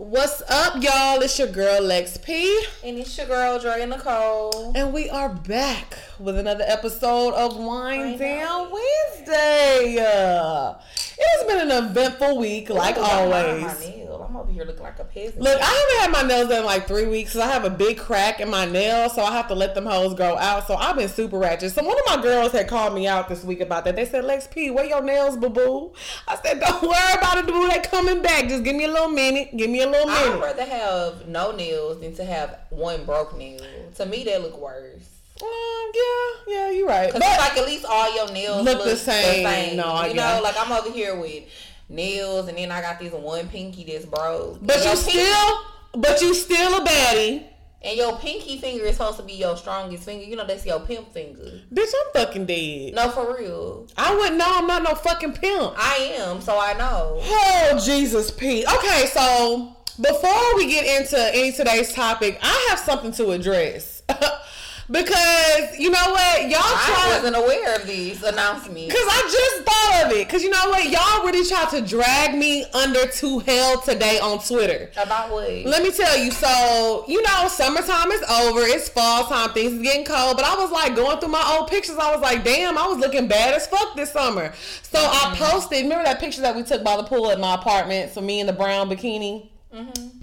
What's up, y'all? It's your girl Lex P. And it's your girl Dre Nicole. And we are back with another episode of Wine Down Wednesday. Uh, it has been an eventful week, like always. Here looking like a peasant. Look, I haven't had my nails done in like three weeks because I have a big crack in my nail, so I have to let them hoes grow out. So I've been super ratchet. So one of my girls had called me out this week about that. They said, Lex P, where your nails, boo boo? I said, don't worry about it, boo. They coming back. Just give me a little minute. Give me a little minute. I'd rather have no nails than to have one broke nail. To me, they look worse. Um, yeah, yeah, you're right. Cause But- it's like at least all your nails Look look, the same. No, I you know, like I'm over here with nails, and then I got this one pinky that's broke. But And you your pinky- still, but you still a baddie. and your pinky finger is supposed to be your strongest finger. You know, that's your pimp finger. Bitch, I'm fucking dead. No, for real. I wouldn't know. I'm not no fucking pimp. I am, so I know. Oh Jesus, Pete. Okay, so before we get into any today's topic, I have something to address because you know what, y'all I wasn't aware of these announcements. Cause I just thought of it. Cause you know what, y'all really tried to drag me under to hell today on Twitter. About what? Let me tell you, so you know, summertime is over. It's fall time. Things is getting cold. But I was like going through my old pictures. I was like, damn, I was looking bad as fuck this summer. So I mm-hmm. posted. Remember that picture that we took by the pool at my apartment? So me in the brown bikini. Mm-hmm.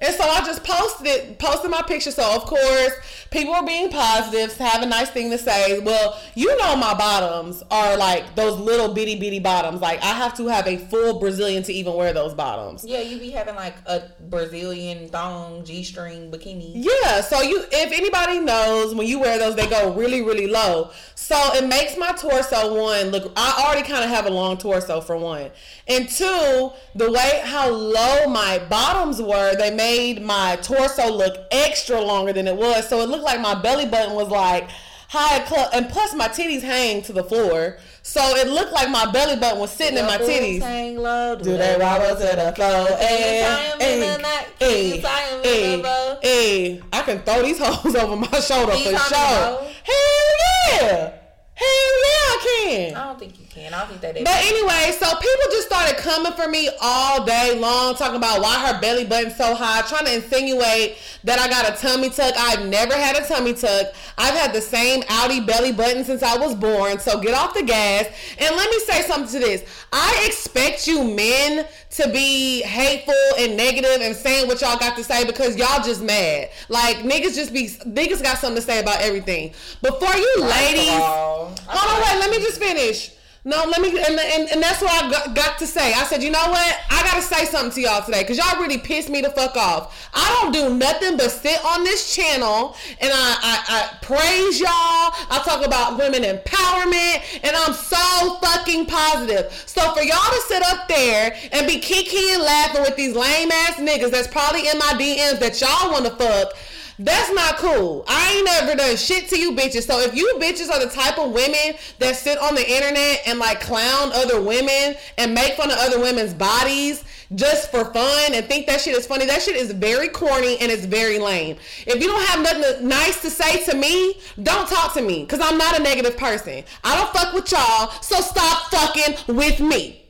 And so I just posted it, posted my picture. So of course, people are being positive, have a nice thing to say. Well, you know my bottoms are like those little bitty bitty bottoms. Like I have to have a full Brazilian to even wear those bottoms. Yeah, you be having like a Brazilian thong G string bikini. Yeah, so you if anybody knows when you wear those they go really really low. So it makes my torso one look I already kind of have a long torso for one. And two, the way how low my bottoms were, they made my torso look extra longer than it was. So it looked like my belly button was like high cl- and plus my titties hang to the floor. So it looked like my belly button was sitting in my titties. hang low, Do they wobble to the floor? Hey, the night, hey, anytime in hey, the road. hey. I can throw these hoes over my shoulder These for sure. Hell yeah. Hell yeah, I can. I don't think you can. I don't think that is. But anyway, so people just started coming for me all day long, talking about why her belly button's so high, trying to insinuate that I got a tummy tuck. I've never had a tummy tuck. I've had the same Audi belly button since I was born. So get off the gas. And let me say something to this. I expect you men to be hateful and negative and saying what y'all got to say because y'all just mad. Like niggas just be niggas got something to say about everything. Before you ladies Hold on, wait. Let me just finish. No, let me, and, and, and that's what I got, got to say. I said, you know what? I gotta say something to y'all today because y'all really pissed me the fuck off. I don't do nothing but sit on this channel and I, I, I praise y'all. I talk about women empowerment and I'm so fucking positive. So for y'all to sit up there and be kiki and laughing with these lame ass niggas that's probably in my DMs that y'all wanna fuck. That's not cool. I ain't never done shit to you bitches. So if you bitches are the type of women that sit on the internet and like clown other women and make fun of other women's bodies just for fun and think that shit is funny, that shit is very corny and it's very lame. If you don't have nothing nice to say to me, don't talk to me because I'm not a negative person. I don't fuck with y'all, so stop fucking with me.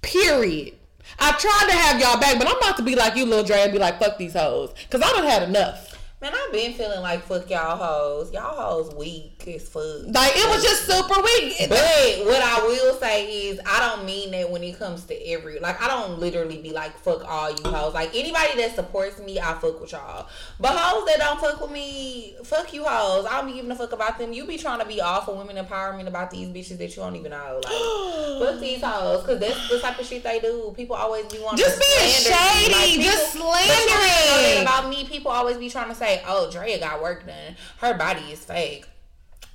Period. I tried to have y'all back, but I'm about to be like you, little Dre, and be like, fuck these hoes. Because I done had enough. Man, I've been feeling like fuck y'all hoes. Y'all hoes weak as fuck. Like, it was just super weak. But what I will say is, I don't mean that when it comes to every like. I don't literally be like fuck all you hoes. Like anybody that supports me, I fuck with y'all. But hoes that don't fuck with me, fuck you hoes. I don't be giving a fuck about them. You be trying to be all for women empowerment about these bitches that you don't even know. Like fuck these hoes, cause that's the type of shit they do. People always be wanting Just to being shady, just people- but you don't know that slandering. about me. People always be trying to say, "Oh, Drea got work done. Her body is fake."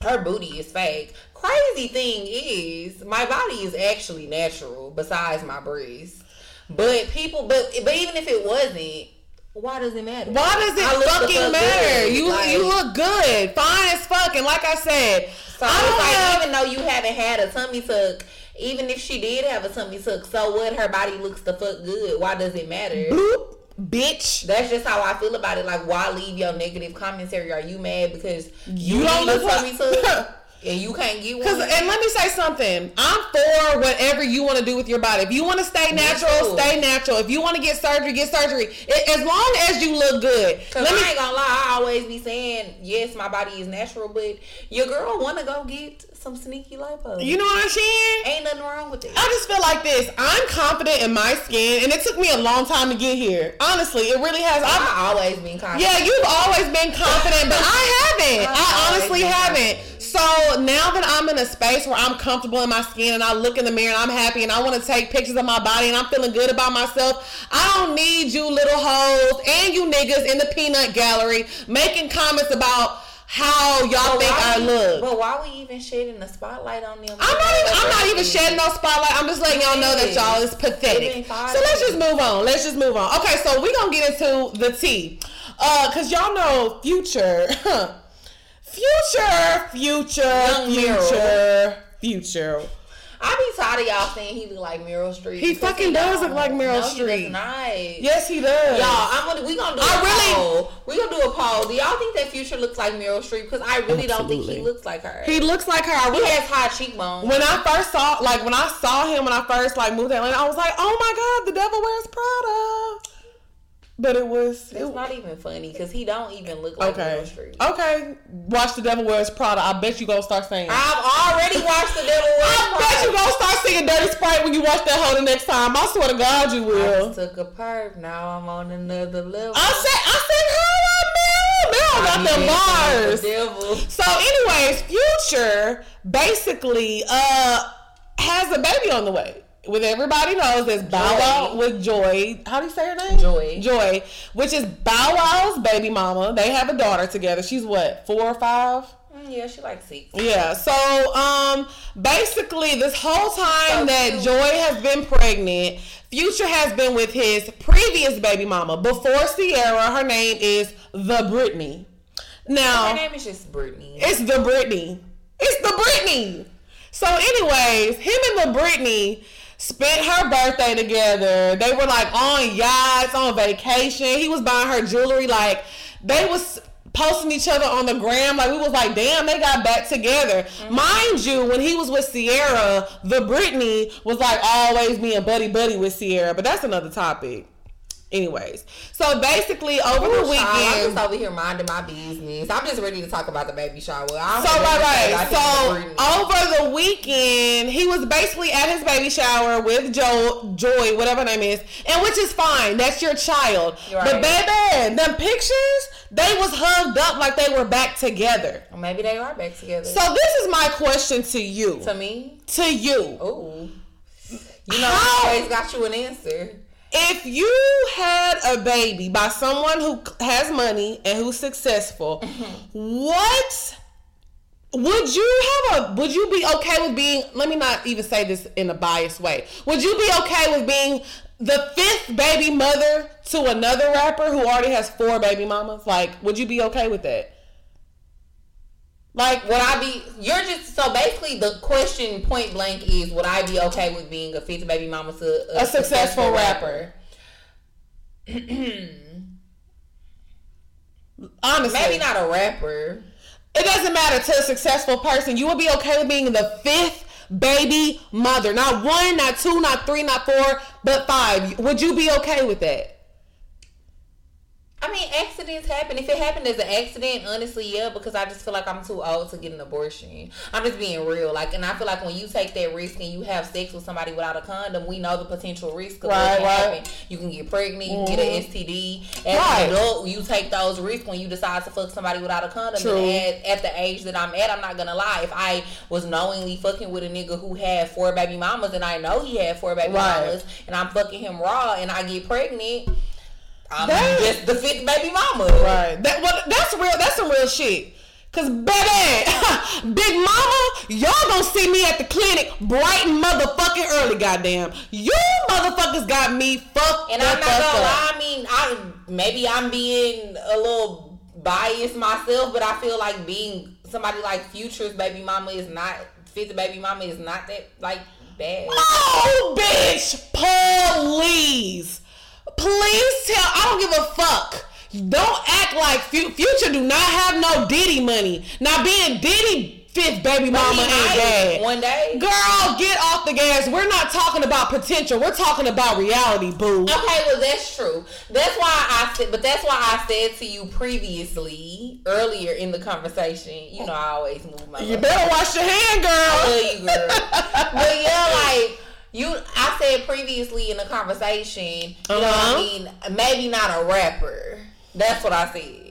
her booty is fake. Crazy thing is, my body is actually natural besides my breasts. But people, but but even if it wasn't, why does it matter? Why does it fucking fuck matter? good. You Like, you look good, fine as fuck, and like I said, So I don't like have. even though you haven't had a tummy tuck, even if she did have a tummy tuck, so what? Her body looks the fuck good. Why does it matter? Bloop, bitch. That's just how I feel about it. Like, why leave your negative commentary? Are you mad because You you, don't look tummy like- tuck? And you can't get one. and let me say something. I'm for whatever you want to do with your body. If you want to stay natural, Natural. stay natural. If you want to get surgery, get surgery. I- As long as you look good. Cause Let I me ain't gonna lie, I always be saying, yes, my body is natural, but your girl wanna go get some sneaky lipo. You know what I'm saying? ain't nothing wrong with it. I just feel like this. I'm confident in my skin, and it took me a long time to get here. Honestly, it really has. I've, I always been confident. yeah, you've always been confident, but I haven't. I've I honestly haven't. So now that I'm in a space where I'm comfortable in my skin and I look in the mirror and I'm happy and I want to take pictures of my body and I'm feeling good about myself, I don't need you little hoes and you niggas in the peanut gallery making comments about how y'all But think I we- look. But why we even shedding the spotlight on them? I'm not even I'm not even shedding no spotlight. I'm just letting y'all know that y'all is pathetic. So let's just move on. Let's just move on. Okay, so we gonna get into the tea. Uh cause y'all know future. future, future, Young future, future. I be tired of y'all saying he look like Meryl Streep. He fucking does don't. look like Meryl no, He Streep. does not. Yes, he does. Y'all, I'm gonna we gonna do a I really- poll. We gonna do a poll. Do y'all think that Future looks like Meryl Streep? Because I really don't think he looks like her. He looks like her. He has high cheekbones. when I first saw like when I saw him when I first like moved to Atlanta, I was like, oh my god, the devil wears Prada. But it was it, it's not even funny because he don't even look like okay. Meryl Streep. Okay, watch the devil wears Prada. I bet you gonna start saying. I've already watched the Devil Wears I bet you gonna start singing Dirty Sprite when you watch that whole the next time. I swear to God, you I will. just took a perv. Now I'm on another level. I said, I said, how I I Meryl be got them bars. with the devil. So, anyways, Future basically uh has a baby on the way. With everybody knows there's Bow Wow with Joy. How do you say her name? Joy. Joy, which is Bow Wow's baby mama. They have a daughter together. She's what, four or five? Mm, Yeah, she likes six. Yeah. So um basically this whole time So that cute. Joy has been pregnant, Future has been with his previous baby mama. Before Ciara, her name is the Brittany. Now Her name is just Brittany. it's the Brittany. It's the Brittany. So, anyways, him and the Brittany spent her birthday together. They were like on yachts, on vacation. He was buying her jewelry. Like they was posting each other on the gram. Like we was like, damn, they got back together. Mm-hmm. Mind you, when he was with Ciara, the Brittany was like always being buddy buddy with Ciara. But that's another topic. Anyways, so basically over the weekend. child, I'm just over here minding my business. I'm just ready to talk about the baby shower. So right, right. So over the weekend, he was basically at his baby shower with Joe, Joy, whatever name is, and which is fine. That's your child. You're But right. baby, them pictures, they was hugged up like they were back together. Or maybe they are back together. So this is my question to you. to me, To you. ooh, you know, How? I always got you an answer. If you had a baby by someone who has money and who's successful, mm-hmm. what would you have a would you be okay with being let me not even say this in a biased way. Would you be okay with being the fifth baby mother to another rapper who already has four baby mamas? Like, would you be okay with that? Like Would I be? You're just so basically the question point blank is: Would I be okay with being a fifth baby mama to a, a successful rapper. Honestly, Maybe not a rapper. It doesn't matter to a successful person. You would be okay with being the fifth baby mother. Not one, not two, not three, not four, but five. Would you be okay with that? I mean, accidents happen. If it happened as an accident, honestly, yeah, because I just feel like I'm too old to get an abortion. I'm just being real. Like, and I feel like when you take that risk and you have sex with somebody without a condom, we know the potential risk of Right, what can right. Mm-hmm. happen. You can get pregnant, you can get an STD. As Right. an adult, you take those risks when you decide to fuck somebody without a condom. True. And at, at the age that I'm at, I'm not gonna lie. If I was knowingly fucking with a nigga who had four baby mamas, and I know he had four baby mamas, and I'm fucking him raw, and I get pregnant. I'm That- just the fifth baby mama. Right. That well, that's real. That's some real shit. Cause baby, big mama, y'all gonna see me at the clinic bright and motherfucking early. Goddamn, you motherfuckers got me fucked And I'm not gonna lie. I mean, I maybe I'm being a little biased myself, but I feel like being somebody like Future's baby mama is not fifth baby mama is not that like bad. Oh, bitch, please, please tell. I don't give a fuck. Don't act like Fu- Future do not have no Diddy money. Now being Diddy fifth baby mama ain't bad. One day. Girl, get off the gas. We're not talking about potential. We're talking about reality, boo. Okay, well that's true. That's why I said, but that's why I said to you previously, earlier in the conversation. You know, I always move my. You better wash your hand, girl. I love you, girl. but yeah, like you, I said previously in the conversation. You know, Uh-huh. I mean, maybe not a rapper. That's what I said.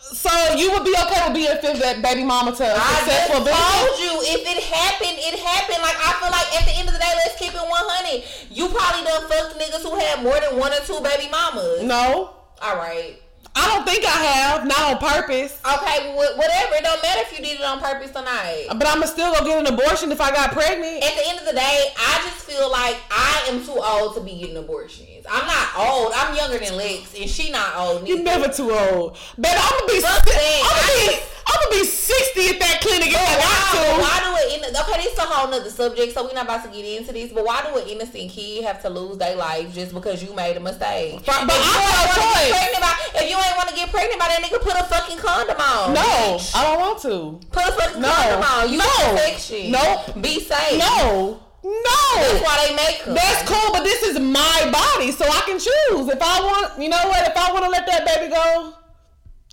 So you would be okay with being a fifth ba- baby mama to a I just successful business? told you if it happened, it happened. Like I feel like at the end of the day, let's keep it one hundred. You probably done fucked niggas who had more than one or two baby mamas. No, All right. I don't think I have. Not on purpose. Okay, wh- whatever. It don't matter if you did it on purpose or not. But I'ma still go get an abortion if I got pregnant. At the end of the day, I just feel like I am too old to be getting abortions. I'm not old. I'm younger than Lex, and she not old. You're never too old. Baby, I'm gonna be. Fuck that. I'm gonna be. I'm gonna be 60 at that clinic if I got to. why do it? Okay, this is a whole nother subject, so we're not about to get into this. But why do an innocent kid have to lose their life just because you made a mistake? But- but I have get choice. pregnant by, if you ain't want to get pregnant by that nigga, put a fucking condom on. No, bitch. I don't want to. Put a fucking No. condom on. You No. protection. Nope. Be safe. No, That's no. why they make them. That's cool, but this is my body, so I can choose. If I want, you know what? If I want to let that baby go,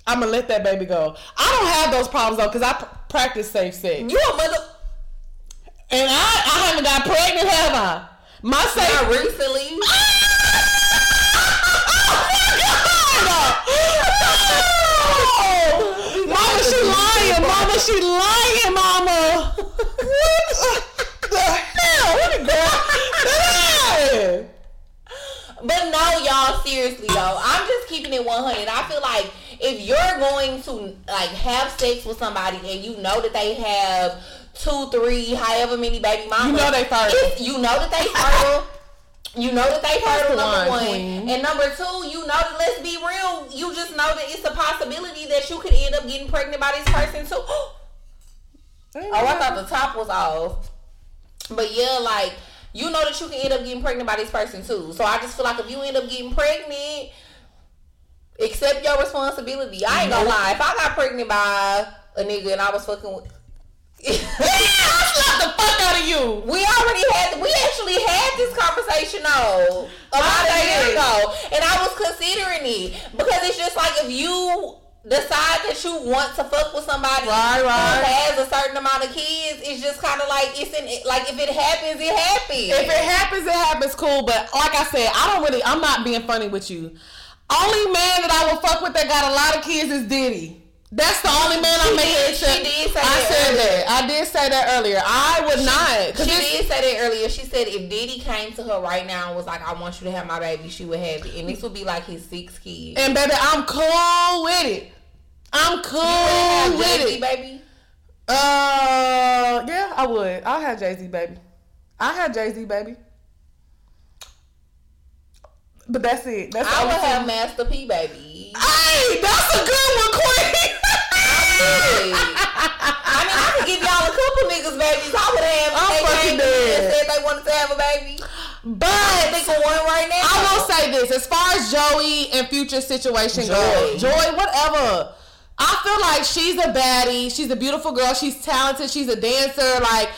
I'm gonna let that baby go. I don't have those problems though, cause I practice safe sex, You a mother. and I, I haven't got pregnant, have I? My safe. Not recently. Oh, Mama, she lying. Mama, she lying. Mama. What the hell? What a girl? But no, y'all, seriously though, I'm just keeping it 100. I feel like if you're going to like have sex with somebody and you know that they have two, three, however many baby mamas, You know they fertile. You know that they fertile. You know that they fertile, number one, one. queen. And number two, you know that, let's be real, you just know that it's a possibility that you could end up getting pregnant by this person too. oh, I thought the top was off. But yeah, like, you know that you can end up getting pregnant by this person too. So I just feel like if you end up getting pregnant, accept your responsibility. I ain't gonna lie. If I got pregnant by a nigga and I was fucking with Yeah, I slapped the fuck out of you. We already had, we actually had this conversation though a lot of I years did. ago, and I was considering it because it's just like if you decide that you want to fuck with somebody Right, right. who has a certain amount of kids, it's just kind of like it's in like if it happens, it happens. If it happens, it happens. Cool, but like I said, I don't really. I'm not being funny with you. Only man that I will fuck with that got a lot of kids is Diddy. That's the only man I'm making except. she did say I that said earlier. that. I did say that earlier. I would not. She did say that earlier. She said if Diddy came to her right now and was like, "I want you to have my baby," she would have it, and this would be like his sixth kid. And baby, I'm cool with it. I'm cool with Jay-Z, it. baby. Uh, yeah, I would. I'll have Jay Z, baby. I have Jay Z, baby. But that's it. That's I all would have. Master P, baby. Hey, that's a good one, Queen. I mean, I could give y'all a couple niggas babies. I would have. I'm they fucking came to me and dead. said they wanted to have a baby. but Think of one right now. I will say this: as far as Joey and Future situation Joy. goes, Joy, whatever. I feel like she's a baddie. She's a beautiful girl. She's talented. She's a dancer. Like,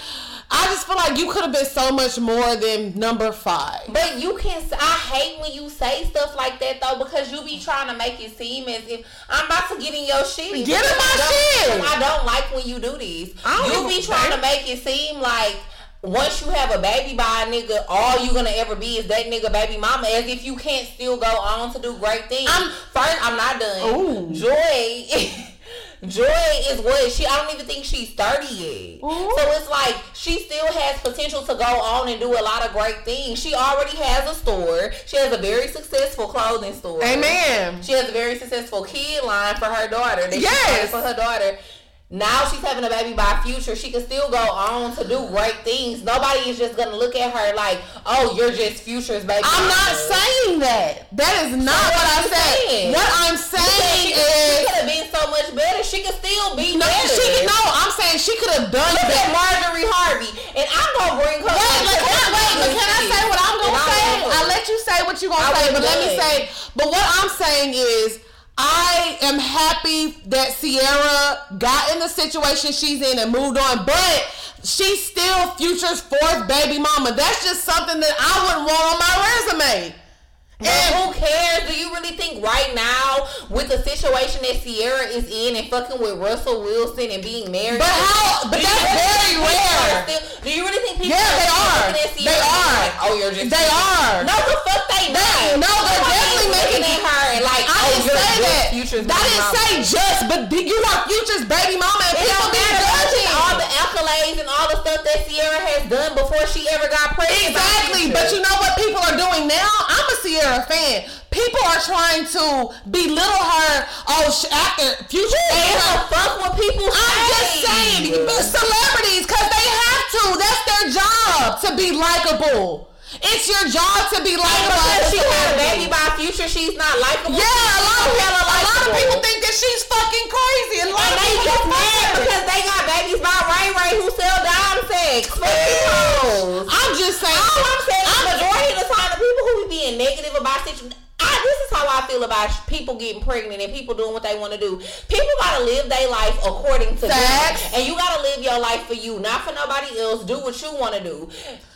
I just feel like you could have been so much more than number five. But you can. I hate when you say stuff like that though, because you be trying to make it seem as if I'm about to get in your shit. Get in my shit. I don't like when you do these. You be trying to make it seem like. Once you have a baby by a nigga, all you gonna ever be is that nigga baby mama. As if you can't still go on to do great things. I'm- First, I'm not done. Ooh. Joy, Joy is what she. I don't even think she's thirty yet. So it's like she still has potential to go on and do a lot of great things. She already has a store. She has a very successful clothing store. Amen. She has a very successful kid line for her daughter. That Yes. for her daughter. Now she's having a baby by future. She can still go on to do great things. Nobody is just gonna look at her like, "Oh, you're just future's baby." I'm not mama." saying that. That is not what what I said. saying? What I'm saying is She could have been so much better. She could still be No, better. she no. I'm saying she could have done Look at that. Marjorie Harvey, and I'm gonna bring her. Wait, to can I, wait, but can I say what I'm gonna I say? I let you say what you're gonna say, was but let me say. But what I'm saying is, I am happy that Ciara got in the situation she's in and moved on, but she's still Future's fourth baby mama. That's just something that I wouldn't want on my resume. But who cares? Do you really think right now, with the situation that Ciara is in and fucking with Russell Wilson and being married? But how? But that's very rare. are still- do you really think people? Yeah, they are. looking at Ciara They are. Like, oh, you're just. They are. No, the fuck they not. no, they're definitely making- at her and like, I oh, didn't say that. Future's I didn't say just, but you are Future's baby mama, and It people don't be matter judging. all the accolades and all the stuff that Ciara has done before she ever got pregnant. Exactly, but you know what people are doing now? I'm a Ciara fan. People are trying to belittle her. Oh, sh- after uh, Future. Who made gives her- fuck what people say? I'm just saying, celebrities, because they have to. That's their job to be likable. It's your job to be likable. Because she had a baby by Future, she's not likable. Yeah, a lot of people. A lot of people think that she's fucking crazy, and And they just mad because they got babies by Ray Ray who sell dime sex. Fuck. I'm just saying. All I'm saying is the majority of the time, the people who be being negative about situations. This is how I feel about people getting pregnant and people doing what they want to do. People gotta live their life according to them, and you gotta live your life for you, not for nobody else. Do what you want to do.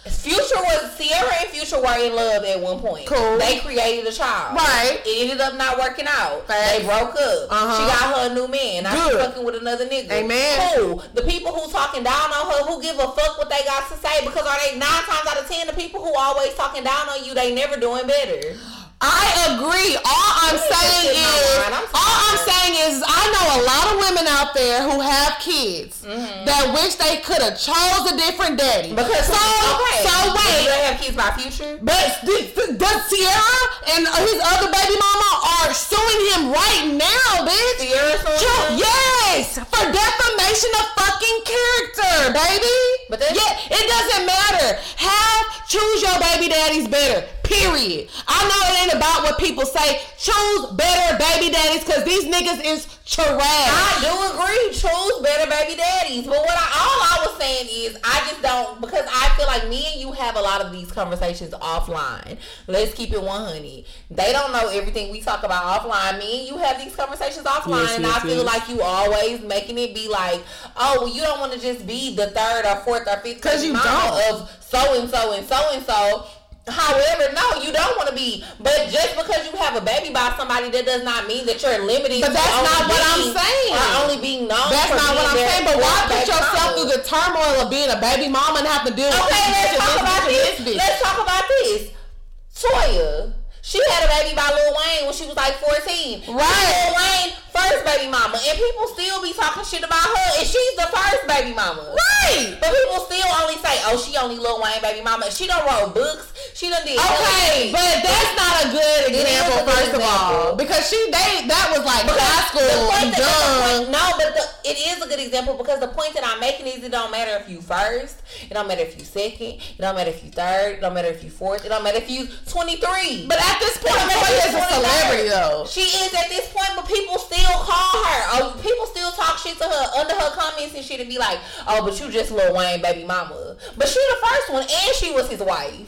Future was Ciara and Future were in love at one point. Cool. They created a child. Right. It ended up not working out. Facts. They broke up. Uh-huh. She got her a new man. Now she's fucking with another nigga. Amen. Cool. The people who talking down on her, who give a fuck what they got to say, because are they nine times out of ten the people who always talking down on you, they never doing better. I agree. All I'm saying just get my is. All I'm saying is, I know a lot of women out there who have kids Mm-hmm. that wish they could have chose a different daddy. Because so, okay, so Do wait. they have kids by future? But does Ciara and his other baby mama are suing him right now, bitch? Ciara suing Yes, for defamation of fucking character, baby. But yeah, it doesn't matter. Have choose your baby daddies better. Period. I know it ain't about what people say. Choose better baby daddies because these niggas is trash. I do agree. Choose better baby daddies. But what I all I was saying is I just don't because I feel like me and you have a lot of these conversations offline. Let's keep it one honey. They don't know everything we talk about offline. Me and you have these conversations offline Yes, and yes, I feel yes. like you always making it be like, oh well you don't want to just be the third or fourth or fifth baby you mama don't. of so and so and so and so. However, no, you don't want to be. But just because you have a baby by somebody, that does not mean that you're limited. But that's not what I'm saying. Or only being known. That's not what I'm saying. But why put yourself mama? through the turmoil of being a baby mama and have to deal with Okay, let's talk about this. this? Let's talk about this. Toya. She had a baby by Lil Wayne when she was like 14. Right. Lil Wayne, first baby mama. And people still be talking shit about her. And she's the first baby mama. Right. But people still only say, oh, she only Lil Wayne baby mama. She don't wrote books. She done did Okay, but that's not a good example, a good first of all, because she they that was like Because high school, the point that- the point- no, but the, it is a good example because the point that I'm making is it don't matter if you first, it don't matter if you second, it don't matter if you third, it don't matter if you fourth, it don't matter if you 23. But at this point, It don't matter Toya if is a celebrity though. She is at this point, but people still call her. Oh, people still talk shit to her under her comments and shit and be like, "Oh, but you just Lil Wayne baby mama." But she the first one, and she was his wife.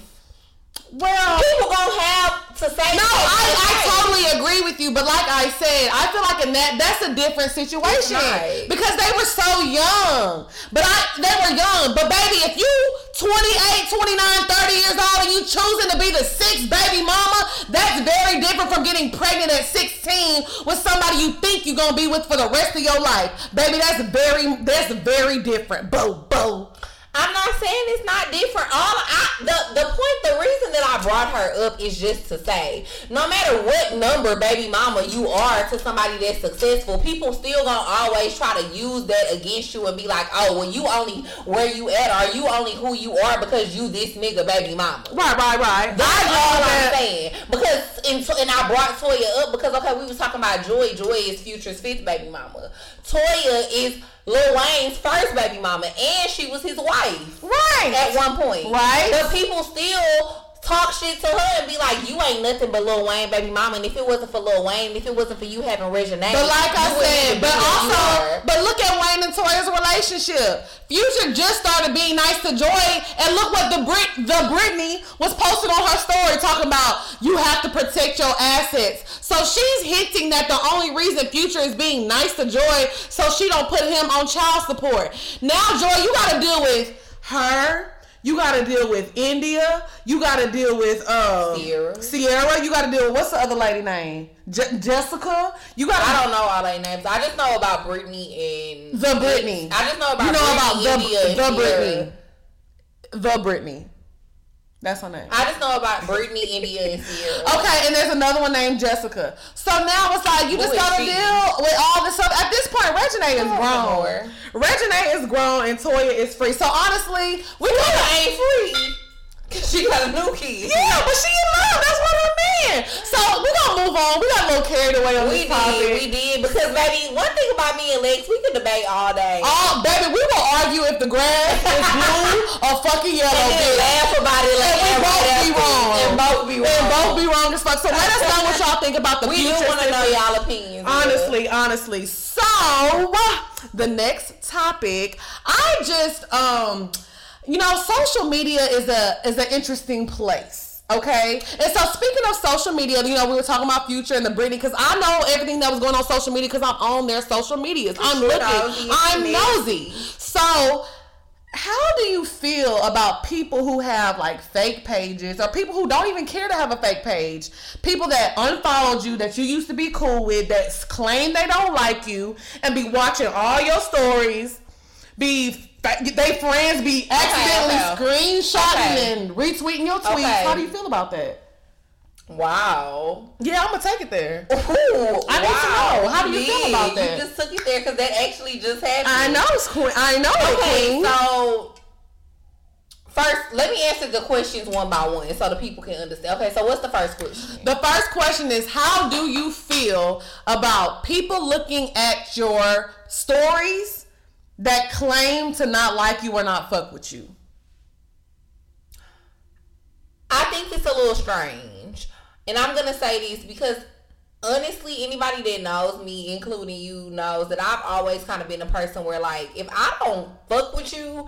Well, People gonna have to say no, I, I totally agree with you, but like I said, I feel like in that that's a different situation Right. because they were so young. But I they were young. But baby, if you 28, 29, 30 years old and you choosing to be the sixth baby mama, that's very different from getting pregnant at 16 with somebody you think you're gonna be with for the rest of your life. Baby, that's very that's very different. Bo bo. I'm not saying it's not different. All I the the point, the reason that I brought her up is just to say, no matter what number baby mama you are to somebody that's successful, people still gonna always try to use that against you and be like, oh, well, you only where you at, or you only who you are because you this nigga baby mama. Right, right, right. That's all I'm saying. Because and, and I brought Toya up because okay, we was talking about Joy. Joy is Future's fifth baby mama. Toya is Lil Wayne's first baby mama, and she was his wife Right. at one point. Right. But people still talk shit to her and be like, "You ain't nothing but Lil Wayne, baby mama." And if it wasn't for Lil Wayne, if it wasn't for you having Reginae, But like I said, but also, but look at Wayne and Toya's relationship. Future just started being nice to Joy, and look what the Brit, the Britney was posting on her story talking about you have to protect your assets. So she's hinting that the only reason Future is being nice to Joy so she don't put him on child support. Now, Joy, you got to deal with her you got to deal with India. You got to deal with uh, Ciara. Ciara. You got to deal with what's the other lady name? Je- Jessica. You got. I don't know all their names. I just know about Brittany and the Brittany. I just know about you know Brittany, about the, the Brittany. The Brittany. That's her name. I just know about Brittany, India, and Ciara. Okay, and there's another one named Jessica. So now it's like you Who just gotta deal with all this stuff. At this point, Reginae is grown. Reginae is grown, and Toya is free. So honestly, we Toya ain't free. She got a new kid. Yeah, but she in love. That's what I mean. So we move on. We got a little carried away on we this topic. Did, we did because baby, one thing about me and Lex, we can debate all day. Oh, baby, we will argue if the grass is blue or fucking yellow. And then laugh about it like and we both be wrong. And both be wrong. And both be wrong as fuck. So let us know what y'all think about the we future. We want to know y'all opinions. Honestly, yeah. honestly. So the next topic, I just um you know, social media is a is an interesting place. Okay, and so speaking of social media, you know, we were talking about Future and the Britney because I know everything that was going on social media because I'm on their social medias. I'm looking. I'm nosy. So, how do you feel about people who have like fake pages or people who don't even care to have a fake page? People that unfollowed you that you used to be cool with that claim they don't like you and be watching all your stories, be they friends be accidentally okay, okay. screenshotting okay. and retweeting your tweets. How do you feel about that? Wow. Yeah, I'm gonna take it there. Ooh, I need wow. to know. How do you yeah, feel about that? You just took it there because that actually just happened. I know, it's queen. I know, okay, queen. So first, let me answer the questions one by one so the people can understand. Okay, so what's the first question? The first question is how do you feel about people looking at your stories? That claim to not like you or not fuck with you? I think it's a little strange. And I'm going to say this because honestly, anybody that knows me, including you, knows that I've always kind of been a person where, like, if I don't fuck with you,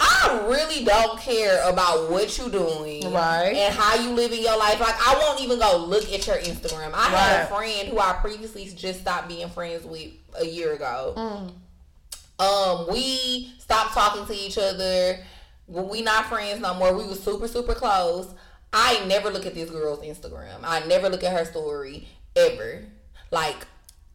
I really don't care about what you're doing, right, and how you live in your life. Like, I won't even go look at your Instagram. I right. had a friend who I previously just stopped being friends with a year ago. Mm um, we stopped talking to each other. We not friends no more. We was super super close. I never look at this girl's Instagram. I never look at her story ever. Like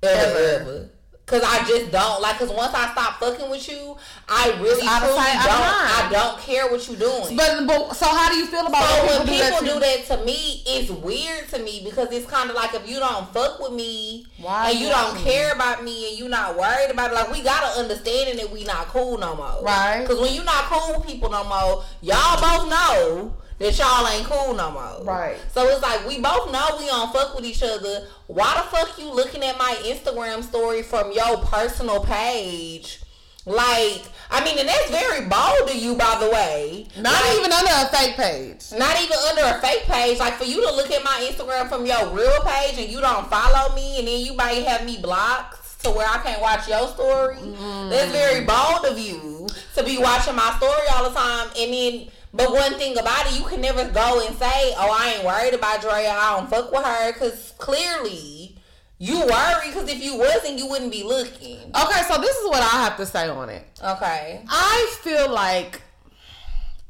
ever. ever. ever. Cause I just don't like. Cause once I stop fucking with you, I really out truly sight, don't. I don't care what you're doing. But, but so how do you feel about so when people, do, that do that to me? It's weird to me because it's kind of like if you don't fuck with me Why and you don't care about me and you're not worried about it, like we gotta understand that we not cool no more, right? Cause when you not cool with people no more, y'all both know that y'all ain't cool no more. Right. So it's like we both know we don't fuck with each other. Why the fuck you looking at my Instagram story from your personal page? Like, I mean, and that's very bold of you, by the way. Not like, even under a fake page. Not even under a fake page. Like, for you to look at my Instagram from your real page and you don't follow me, and then you might have me blocked to where I can't watch your story. Mm. That's very bold of you to be watching my story all the time, and then but one thing about it, you can never go and say, "Oh, I ain't worried about Drea. I don't fuck with her," because clearly you worry. Because if you wasn't, you wouldn't be looking. Okay, so this is what I have to say on it. Okay, I feel like.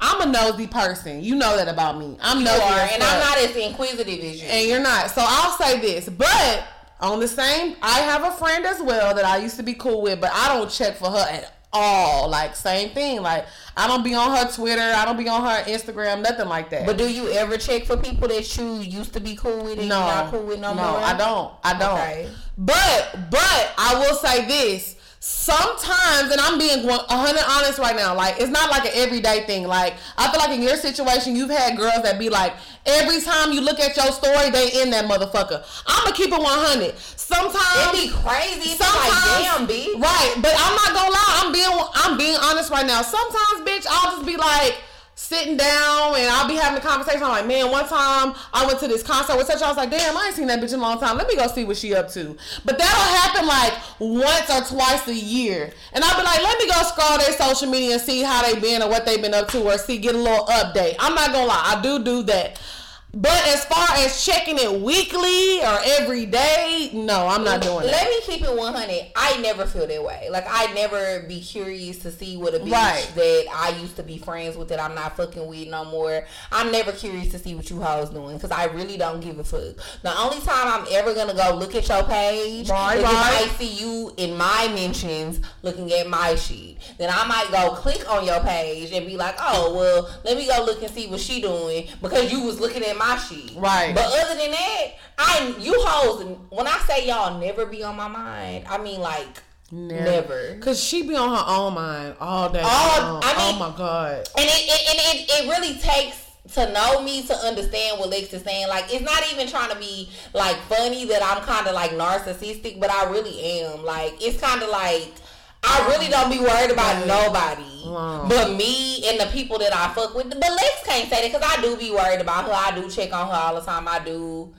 I'm a nosy person. You know that about me. I'm you nosy, are, and I'm not as inquisitive as you. And you're not. So I'll say this, but on the same, I have a friend as well that I used to be cool with, but I don't check for her at all. Like same thing. Like I don't be on her Twitter. I don't be on her Instagram. Nothing like that. But do you ever check for people that you used to be cool with and no, not cool with no, no more? I don't. I don't. Okay. But but I will say this sometimes, and I'm being 100 honest right now, like it's not like an everyday thing. Like I feel like in your situation, you've had girls that be like, every time you look at your story, they in that motherfucker. I'm gonna keep it 100. Sometimes it be crazy. Sometimes, like, damn, Right, but I'm not gonna lie. I'm being I'm being honest right now. Sometimes, bitch, I'll just be like sitting down and I'll be having a conversation. I'm like, man, one time I went to this concert with such. I was like, damn, I ain't seen that bitch in a long time. Let me go see what she up to. But that'll happen like once or twice a year, and I'll be like, let me go scroll their social media and see how they been or what they been up to, or see get a little update. I'm not gonna lie, I do do that. But as far as checking it weekly or every day, no, I'm not doing it. Let me keep it 100. I never feel that way. Like, I never be curious to see what a bitch Right. that I used to be friends with that I'm not fucking with no more. I'm never curious to see what you hoes doing because I really don't give a fuck. The only time I'm ever gonna go look at your page Right, is right. if I see you in my mentions looking at my sheet. Then I might go click on your page and be like, oh, well, let me go look and see what she doing because you was looking at my shit. Right. But other than that, I you hoes. When I say y'all never be on my mind, I mean like never. Cause she be on her own mind all day. All- long. I oh mean- oh my god. And it, it and it, it really takes to know me to understand what Lex is saying. Like it's not even trying to be like funny that I'm kind of like narcissistic, but I really am. Like it's kind of like. I really don't be worried about nobody Wow. but me and the people that I fuck with. But Lex can't say that because I do be worried about her. I do check on her all the time. I do.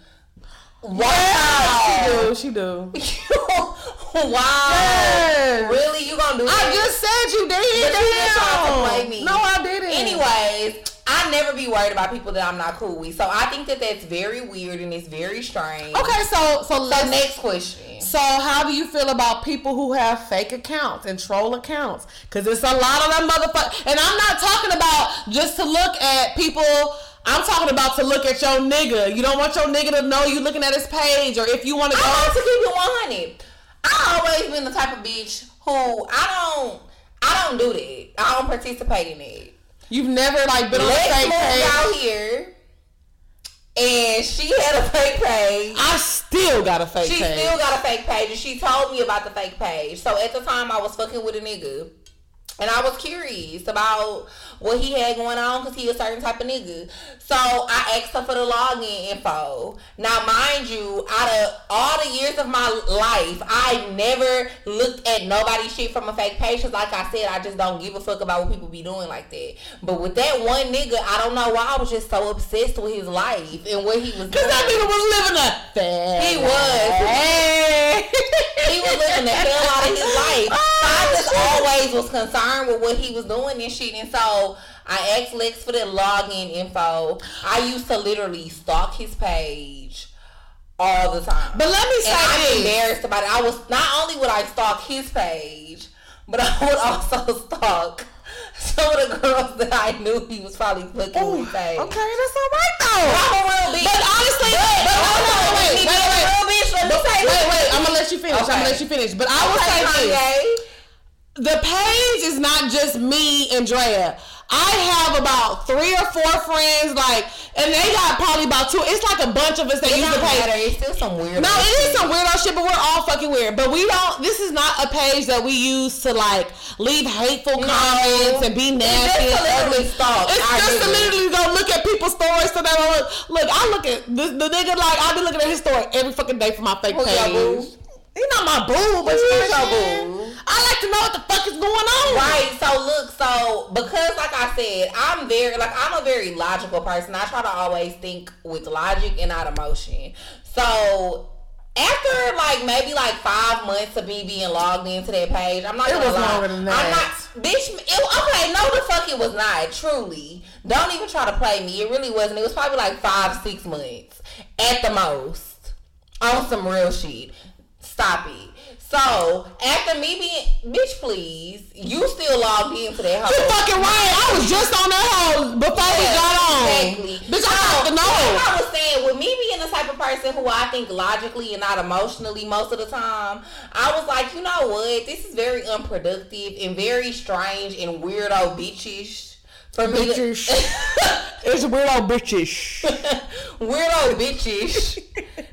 Wow. She do. She do. wow. Yes. Really? You gonna do I just said you did. But you just tried to play me. No, I didn't. Anyways, I never be worried about people that I'm not cool with. So I think that that's very weird and it's very strange. Okay, so so So let's next question. So how do you feel about people who have fake accounts and troll accounts? Because it's a lot of them motherfuckers. And I'm not talking about just to look at people. I'm talking about to look at your nigga. You don't want your nigga to know you looking at his page, or if you want to I like go. to keep it 100. I always been the type of bitch who I don't I don't do that. I don't participate in it. You've never like been on a fake page. out here, and she had a fake page. I still got a fake page. She page. still got a fake page, and she told me about the fake page. So at the time, I was fucking with a nigga. And I was curious about what he had going on because he a certain type of nigga. So I asked her for the login info. Now, mind you, out of all the years of my life, I never looked at nobody's shit from a fake page. Because like I said, I just don't give a fuck about what people be doing like that. But with that one nigga, I don't know why I was just so obsessed with his life and what he was Cause doing. that nigga was living a fast. He was. Hey. he was living the hell out of his life. So oh, I just Oh, always was concerned with what he was doing and shit. And so I asked Lex for the login info. I used to literally stalk his page all the time. But let me say and I'm embarrassed about it. I was not only would I stalk his page, but I would also stalk some of the girls that I knew he was probably fucking Ooh, with okay, that's all right though. I'm a real bitch. But honestly, But- but hold on, wait, wait, wait, let me But- say wait, this. wait. I'm gonna let you finish. I'm gonna let you finish. But I will Okay, say this. The page is not just me and Drea. I have about three or four friends, like, and they got probably about two. It's like a bunch of us that It use the page. matter. It's still some weird. No, it is some weirdo shit, but we're all fucking weird. But we don't. This is not a page that we use to like leave hateful No. comments and be nasty. It's just and ugly. stalk. It's I just to literally go look at people's stories. So that I look, look, I look at the, the nigga like I be looking at his story every fucking day for my fake Who's page. Boo? He not my boo, but you your boo? I like to know what the fuck is going on. Right. So look. So because, like I said, I'm very like I'm a very logical person. I try to always think with logic and not emotion. So. After like maybe like five months of me being logged into that page, I'm not It was lie. longer than I'm not, bitch. It, okay, no, the fuck it was not. Truly, don't even try to play me. It really wasn't. It was probably like five, six months at the most on some real shit. Stop it. So after me being bitch, please, you still logged into that You fucking right. I was just on that hoe before we got on. Exactly. Bitch, I to Like know. I was saying, with me being the type of person who I think logically and not emotionally most of the time, I was like, you know what? This is very unproductive and very strange and weirdo bitchish for me. to- Bitchish. It's weirdo bitchish. weirdo bitchish.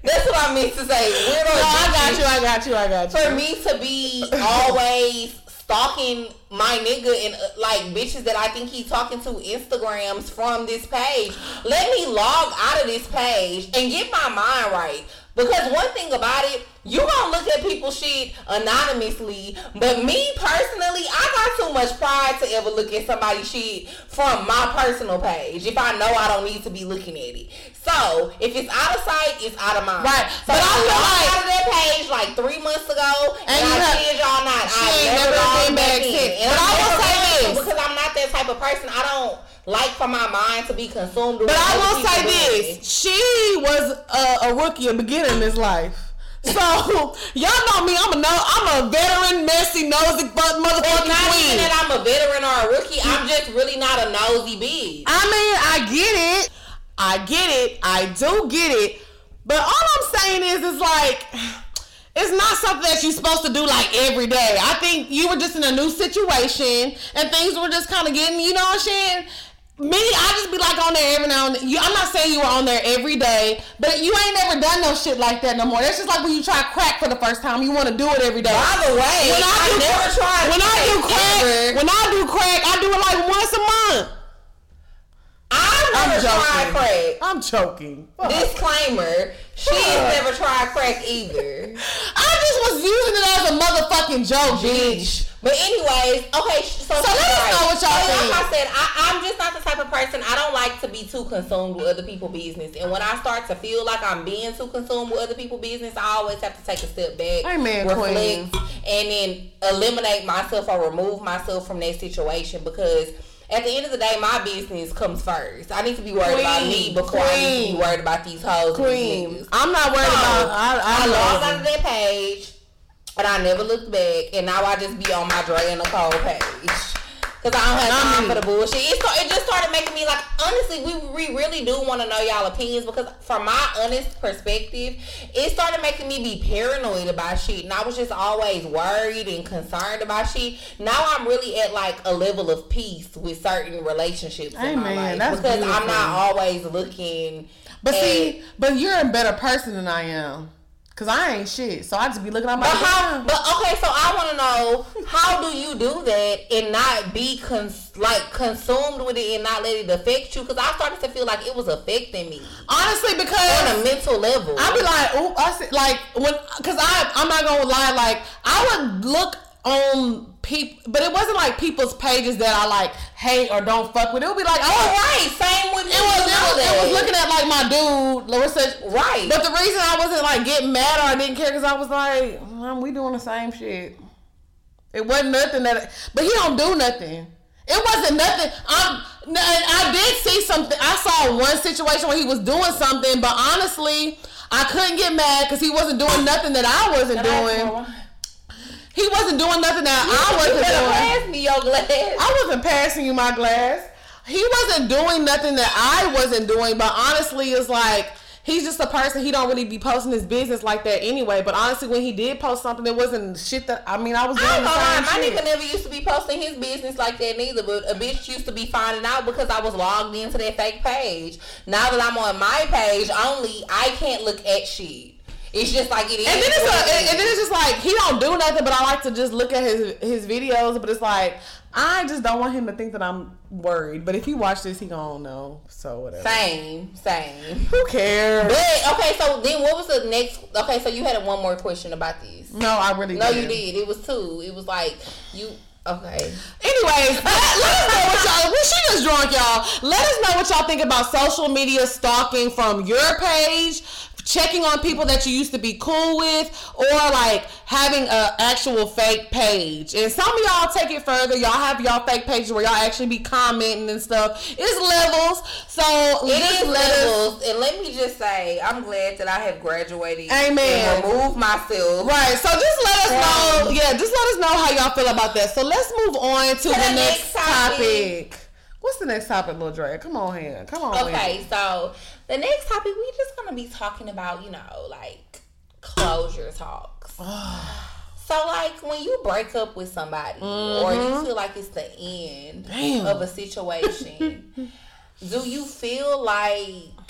That's what I meant to say. Weirdo No, I got you. I got you. I got you. for me to be always stalking my nigga and uh, like bitches that I think he talking to Instagrams from this page. Let me log out of this page and get my mind right. Because one thing about it, you gonna look at people's shit anonymously, but me personally, I got too much pride to ever look at somebody's shit from my personal page if I know I don't need to be looking at it. So if it's out of sight, it's out of mind. Right. So But I feel like- out of that page like three months ago, and, And I have- kid y'all not, She I ain't never never been back back in. since. And But I will say this. because I'm not that type of person. I don't like for my mind to be consumed. But I will say this: she was a, a rookie, a beginner in this life. So y'all know me. I'm a no. I'm a veteran, messy, nosy, It's motherfucking not even queen. that I'm a veteran or a rookie. I'm just really not a nosy bitch. I mean, I get it. I get it. I do get it. But all I'm saying is, it's like, it's not something that you're supposed to do like every day. I think you were just in a new situation and things were just kind of getting, you know what I'm saying? Me, I just be like on there every now and then. You, I'm not saying you were on there every day, but you ain't never done no shit like that no more. That's just like when you try crack for the first time. You want to do it every day. By the way, when I, I do never tried When I do crack ever. when I do crack, I do it like once a month. I've I'm never tried joking. crack. I'm choking. Fuck. Disclaimer: She's never tried crack either, I just was using it as a motherfucking joke, bitch. But anyways, okay. So, So let us know what y'all so think. Like I said, I, I'm just not the type of person. I don't like to be too consumed with other people's business. And when I start to feel like I'm being too consumed with other people's business, I always have to take a step back, Amen, reflect, queen. and then eliminate myself or remove myself from that situation because. At the end of the day, my business comes first. I need to be worried about me before I need to be worried about these hoes. and these I'm not worried So, about. I, I, I logged of that page and I never looked back and now I just be on my Dre and Nicole page. Cause I don't have time um, for the bullshit. It, it just started making me like, honestly, we, we really do want to know y'all opinions because from my honest perspective, it started making me be paranoid about shit. And I was just always worried and concerned about shit. Now I'm really at like a level of peace with certain relationships in my life That's because I'm not always looking. But at- see, but you're a better person than I am. Cause I ain't shit. So I just be looking at my. But how? But okay, so I want to know how do you do that and not be cons- like consumed with it and not let it affect you? Because I started to feel like it was affecting me honestly, because on a mental level. I'd be like, ooh, I see, like when, cause I, I'm not gonna lie, like I would look on people, but it wasn't like people's pages that I like hate or don't fuck with. It would be like, oh right, same with. It was, it was, it was looking at like my dude, Larissa. Right. But the reason I wasn't like getting mad or I didn't care because I was like, "Man, we doing the same shit. It wasn't nothing that, but he don't do nothing. It wasn't nothing. I'm, I did see something. I saw one situation where he was doing something, but honestly, I couldn't get mad because he wasn't doing nothing that I wasn't doing. He wasn't doing nothing that I wasn't better doing. pass me your glass. I wasn't passing you my glass. He wasn't doing nothing that I wasn't doing, but honestly, it's like he's just a person. He don't really be posting his business like that anyway. But honestly, when he did post something, it wasn't shit that I mean. I was doing I know My nigga never used to be posting his business like that neither, but a bitch used to be finding out because I was logged into that fake page. Now that I'm on my page only, I can't look at shit. It's just like it is. And then it's a, it and, then it's just like he don't do nothing, but I like to just look at his his videos. But it's like I just don't want him to think that I'm worried. But if he watch this, he gonna know. So whatever. Same, same. Who cares? But okay, so then what was the next? Okay, so you had one more question about this. no, I really did. No, you didn't. did. It was two. It was like you. Okay. Anyways, let, let us know what y'all. Well, she just drunk, y'all. Let us know what y'all think about social media stalking from your page, checking on people that you used to be cool with, or like having a actual fake page. And some of y'all take it further. Y'all have y'all fake pages where y'all actually be commenting and stuff. It's levels. So It is let levels, and let me just say, I'm glad that I have graduated Amen. and removed myself. Right, so just let us know. Yeah, just let us know how y'all feel about that. So let's move on to, the, the next, next topic. topic. What's the next topic, Lil Dre? Come on here. Come on. Okay, so the next topic we just gonna be talking about, you know, like closure talks. so like when you break up with somebody or you mm-hmm. feel like it's the end Damn. of a situation, do you feel like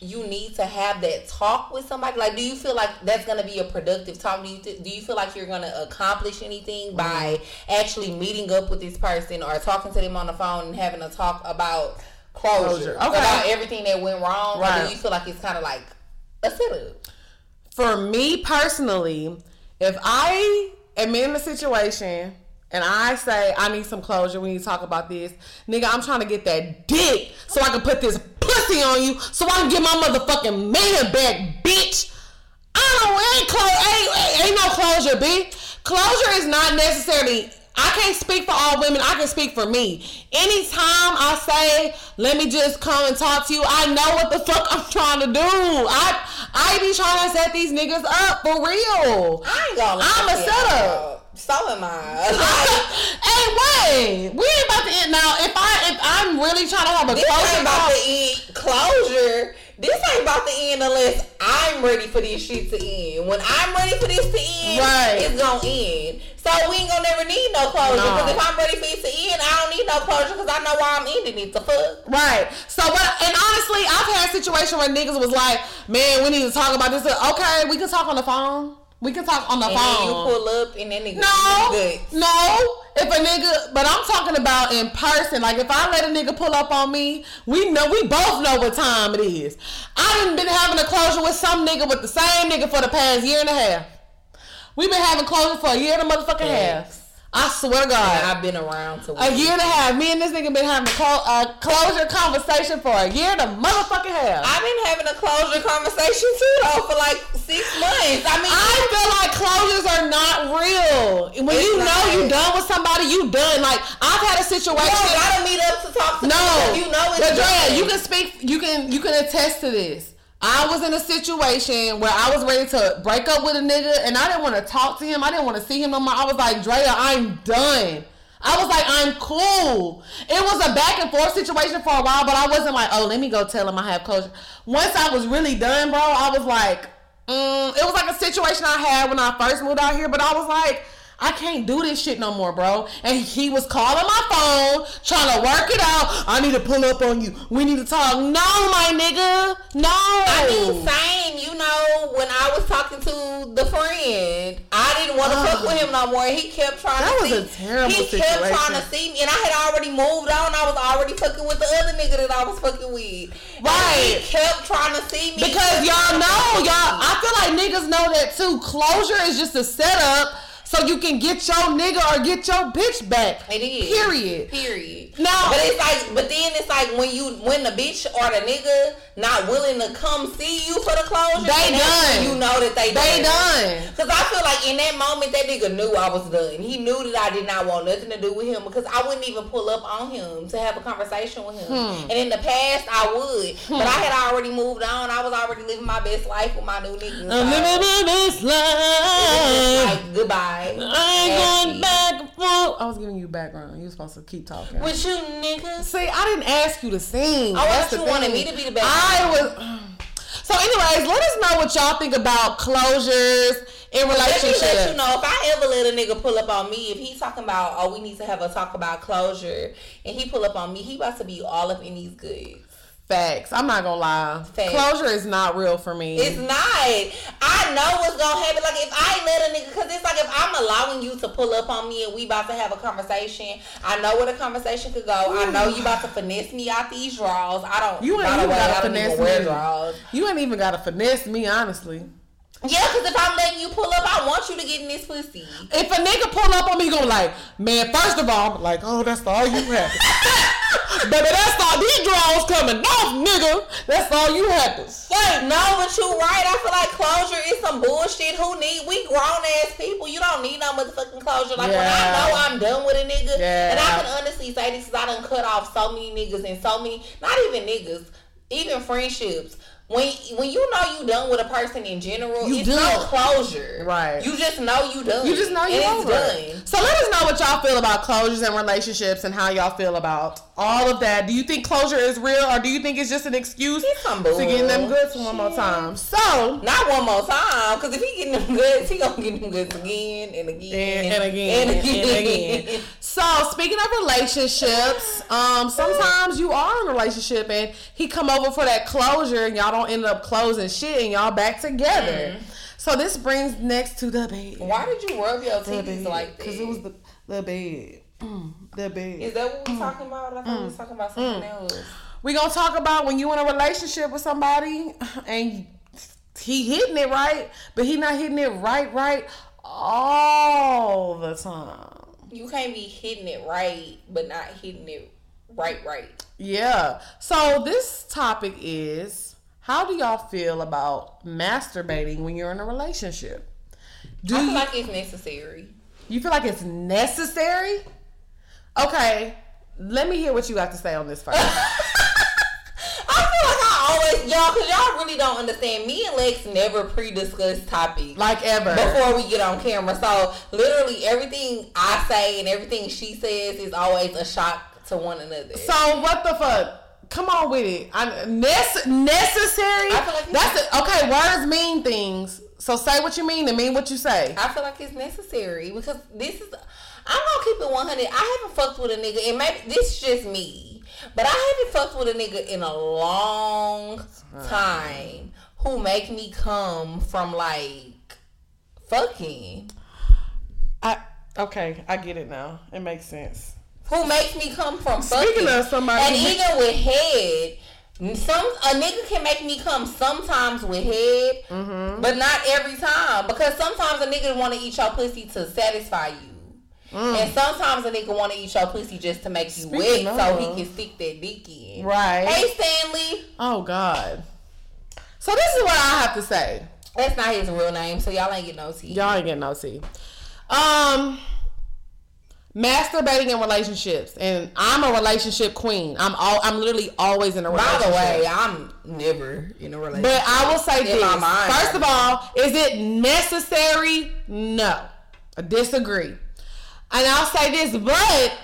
you need to have that talk with somebody? Like, do you feel like that's gonna be a productive talk? Do you th- do you feel like you're gonna accomplish anything mm-hmm. by actually meeting up with this person or talking to them on the phone and having a talk about closure, Closure. Okay. about everything that went wrong? Or Right. do you feel like it's kind of like a setup? for me personally, if I am in a situation and I say I need some closure, need to talk about this, nigga, I'm trying to get that dick so I can put this pussy on you so I can get my motherfucking man back, bitch. I don't ain't close ain't, ain't, ain't no closure, bitch. Closure is not necessarily I can't speak for all women. I can speak for me. Anytime I say, "Let me just come and talk to you," I know what the fuck I'm trying to do. I I be trying to set these niggas up for real. I ain't gonna. I'm a setup. So am I. Hey, wait. We ain't about to end now. If I if I'm really trying to have a this ain't closure about call, to end closure. This ain't about to end unless I'm ready for this shit to end. When I'm ready for this to end, Right. it's gonna end. So we ain't gonna never need no closure. No. Because if I'm ready for it to end, I don't need no closure because I know why I'm ending it. The fuck. Right. So what? And honestly, I've had situations where niggas was like, "Man, we need to talk about this." Okay, we can talk on the phone. We can talk on the And phone. you pull up and then nigga No, good. no. If a nigga, but I'm talking about in person. Like if I let a nigga pull up on me, we know we both know what time it is. I done been having a closure with some nigga with the same nigga for the past year and a half. We've been having closure for a year and a motherfucking Yes. half. I swear to God. And I've been around to A year and a half. Me and this nigga been having a clo- a closure conversation for a year and a motherfucking half. I've been having a closure conversation too though for like six months. I mean, I feel like closures are not real. When you know you done with somebody, you done. Like I've had a situation. don't gotta meet up to talk to no, people. You know it's Drea, you can speak. You can you can attest to this. I was in a situation where I was ready to break up with a nigga, and I didn't want to talk to him. I didn't want to see him no more. I was like, Drea, I'm done. I was like, I'm cool. It was a back and forth situation for a while, but I wasn't like, oh, let me go tell him I have closure. Once I was really done, bro, I was like, mm, it was like a situation I had when I first moved out here, but I was like, I can't do this shit no more, bro. And he was calling my phone, trying to work it out. I need to pull up on you. We need to talk. No, my nigga. No. I mean, same. You know, when I was talking to the friend, I didn't want to fuck with him no more. He kept trying That to was see. a terrible he kept trying to see me, and I had already moved on. I was already fucking with the other nigga that I was fucking with. And Right. he kept trying to see me Because y'all know, y'all, I feel like niggas know that too. Closure is just a setup so you can get your nigga or get your bitch back. It is. Period. Period. No. But it's like, but then it's like when you, when the bitch or the nigga not willing to come see you for the closure, They and done. You know that they They done. done. Cause I feel like in that moment that nigga knew I was done. He knew that I did not want nothing to do with him because I wouldn't even pull up on him to have a conversation with him. Hmm. And in the past I would, but I had already moved on. I was already living my best life with my new nigga. I'm living my best life. like goodbye. I ain't going back and. I was giving you background. You were supposed to keep talking. With you niggas. See, I didn't ask you to sing. I That's thought the you wanted thing. me to be the I was. So, anyways, let us know what y'all think about closures in relationships. Let me let you know if I ever let a nigga pull up on me, if he's talking about, oh, we need to have a talk about closure, and he pull up on me, he about to be all up in these goods. Facts. I'm not gonna lie. Facts. Closure is not real for me. It's not. I know what's gonna happen. Like if I let a nigga, cause it's like if I'm allowing you to pull up on me and we about to have a conversation, I know where the conversation could go. I know you about to finesse me out these draws. I don't. You ain't even gotta I finesse me. draws. You ain't even gotta finesse me, honestly. Yeah, cause if I'm letting you pull up, I want you to get in this pussy. If a nigga pull up on me, gonna like, man, first of all, I'm like, oh, that's all you have. Baby, that's all these draws coming off, nigga. That's all you have to say. No, but you right. I feel like closure is some bullshit. Who need? We grown ass people. You don't need no motherfucking closure. Like when I know I'm done with a nigga, Yeah. and I can honestly say this because I done cut off so many niggas and so many, not even niggas, even friendships. When when you know you done with a person in general, You it's done. no closure. Right. You just know you done. You just know you're over. done. So let us know what y'all feel about closures and relationships and how y'all feel about all of that. Do you think closure is real or do you think it's just an excuse to get them goods one more time? So Not one more time, because if he getting them goods, he gonna get them goods again and again and, and again and again. So speaking of relationships, um, sometimes you are in a relationship and he come over for that closure and y'all don't end up closing shit and y'all back together. So this brings next to the bed. Why did you rub your titties like that? Cause it was the the bed. Mm, the bed. Is that what we're mm. talking about? I thought we was mm. talking about something mm. else. We gonna talk about when you in a relationship with somebody and he hitting it right, but he not hitting it right, right all the time. You can't be hitting it right, but not hitting it right, right. Yeah. So this topic is how do y'all feel about masturbating when you're in a relationship? Do I feel you, like it's necessary. you feel like it's necessary? Okay, let me hear what you got to say on this first. I feel like I always y'all, cause y'all really don't understand. Me and Lex never pre-discuss topics like ever. before we get on camera. So literally everything I say and everything she says is always a shock to one another. So what the fuck? Come on with it. I, nece- necessary. I feel like That's it. Okay, words mean things. So say what you mean and mean what you say. I feel like it's necessary because this is. I'm gonna keep it 100. I haven't fucked with a nigga, and maybe this is just me, but I haven't fucked with a nigga in a long time who make me come from like fucking. I okay, I get it now. It makes sense. Who makes me come from Speaking fucking? of somebody and even with head. Some a nigga can make me come sometimes with head, Mm-hmm. but not every time because sometimes a nigga want to eat your pussy to satisfy you. And sometimes a nigga want to eat your pussy just to make you Mm. Speaking wet so he can stick that dick in. Right. Hey Stanley. Oh God. So this is what I have to say. That's not his real name, so y'all ain't get no tea. Y'all ain't getting no tea. Um masturbating in relationships. And I'm a relationship queen. I'm all I'm literally always in a relationship. By the way, I'm never in a relationship. But I will say In this. my mind. First of all, is it necessary? No. I disagree. And I'll say this, but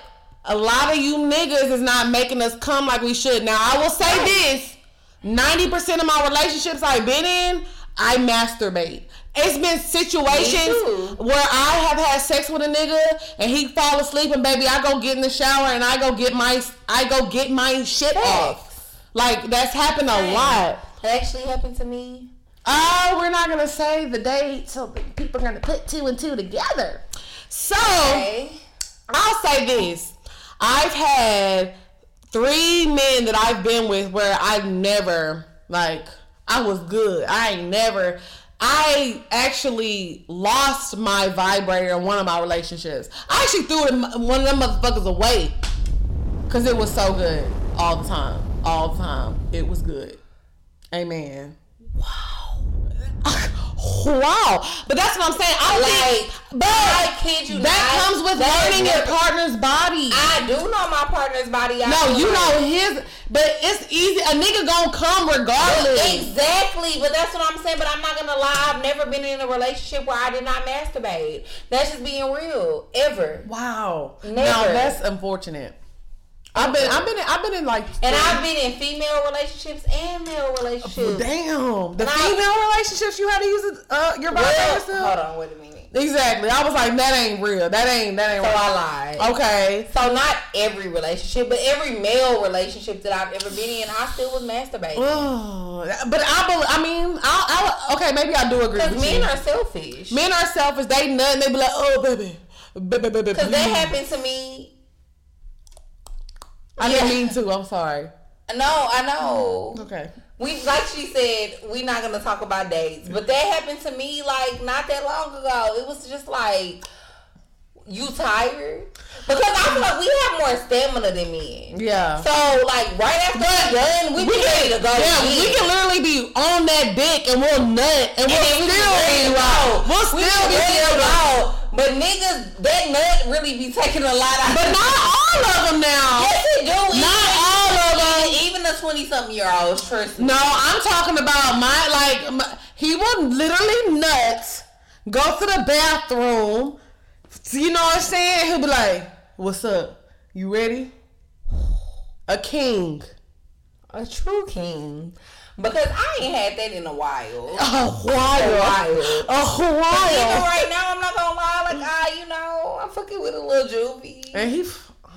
a lot of you niggas is not making us come like we should. Now I will say this. 90% of my relationships I've been in, I masturbate. It's been situations where I have had sex with a nigga and he fall asleep and baby I go get in the shower and I go get my I go get my shit off. Like that's happened a lot. That actually happened to me. Oh, we're not gonna say the date, so people are gonna put two and two together. So Okay. I'll say this: I've had three men that I've been with where I've never like I was good. I ain't never. I actually lost my vibrator in one of my relationships. I actually threw them, one of them motherfuckers away because it was so good all the time. All the time, it was good. Amen. Wow, but that's what I'm saying. I Like, think, but I kid you that not, comes with that learning your partner's body. I do know my partner's body. I no, you know his, but it's easy. A nigga gonna come regardless. Exactly, but that's what I'm saying. But I'm not gonna lie. I've never been in a relationship where I did not masturbate. That's just being real. Ever. Wow. Never. Now that's unfortunate. I've been, I've been, in, I've been in like, And I've been in female relationships and male relationships. damn, the And I- female relationships you had to use uh, your Well, vibrator still. hold on, wait a minute. Exactly. I was like, that ain't real. That ain't, that ain't. So real. I lied. Okay. So not every relationship, but every male relationship that I've ever been in, I still was masturbating. Oh, but I, bel I mean, I, I, okay, maybe I do agree Because men you. are selfish. Men are selfish. They and they be like, oh baby, baby, baby. Because that happened to me. I didn't mean to. I'm sorry. No, I know. Okay. We like she said, we not gonna talk about dates, but that happened to me like not that long ago. It was just like you tired because I feel like we have more stamina than men. Yeah. So like right after we're done, we, be ready to go. Yeah, again. we can literally be on that dick and we'll nut and we'll still be go. We'll still be be ready to go. But niggas, that nut really be taking a lot out. But not all of them now. yes, it do. Not all of them. Even the twenty something year olds, trust me. No, I'm talking about my like my, he will literally nuts. go to the bathroom. You know what I'm saying? He'll be like, "What's up? You ready?" A king. A true king. Because I ain't had that in a while. A while. A while. A Even while. right now, I'm not gonna lie. Like I, you know, I'm fucking with a little juvie. And he.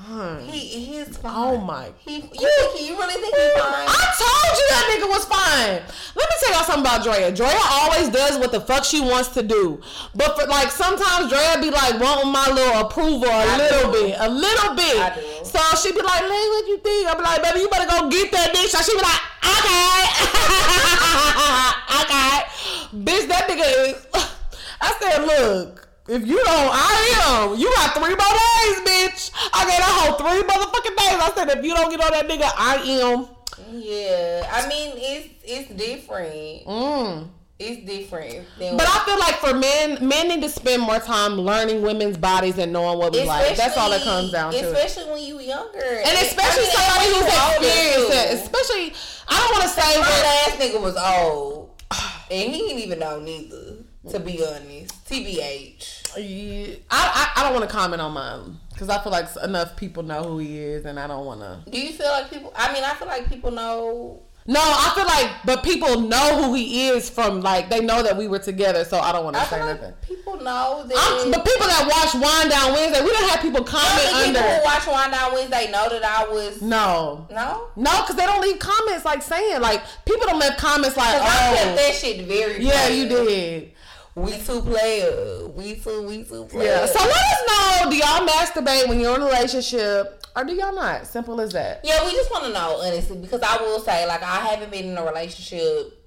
F- uh, He, he's fine. Oh my. He, you think he, you really think he's fine? I told you that nigga was fine. Let me tell y'all something about Drea. Drea always does what the fuck she wants to do. But for like sometimes Drea be like wanting my little approval a I little do. bit. A little bit. So she be like, Lay, what you think? I be like, baby, you better go get that bitch." So she be like, okay. okay. bitch, that nigga is. I said, look. If you don't, I am. You got three more days, bitch. I got a whole three motherfucking days. I said, if you don't get on that nigga, I am. Yeah, I mean it's it's different. Mm. It's different. But I feel like for men, men need to spend more time learning women's bodies and knowing what we like. That's all it comes down to. Especially when you younger, And especially I mean, somebody who's experienced it. Especially, I don't want to say that. last nigga was old, and he didn't even know neither. To be honest, tbh. Yeah, I, I, I don't want to comment on mine because I feel like enough people know who he is, and I don't want to. Do you feel like people? I mean, I feel like people know. No, I feel like, but people know who he is from like they know that we were together, so I don't want to say feel nothing. people know that. I'm, but people that watch Wind Down Wednesday, we don't have people comment of the people who watch Wind Down Wednesday know that I was No, no. no, because they don't leave comments like saying like people don't leave comments like Cause I kept oh that shit very. yeah you did. We two player. We two. We two player. Yeah. So let us know. Do y'all masturbate when you're in a relationship, or do y'all not? Simple as that. Yeah, we just want to know honestly because I will say like I haven't been in a relationship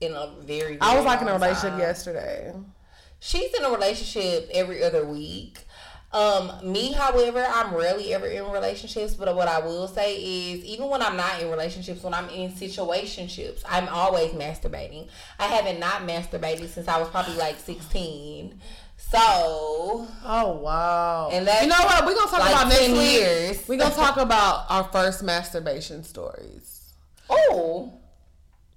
in a very. I was very like in a relationship time. yesterday. She's in a relationship every other week. Um, me, however, I'm rarely ever in relationships. But what I will say is, even when I'm not in relationships, when I'm in situationships, I'm always masturbating. I haven't not masturbated since I was probably like 16. So Oh wow! And that's you know what? We're gonna talk like about next 10 week. years. We're gonna talk about our first masturbation stories. oh,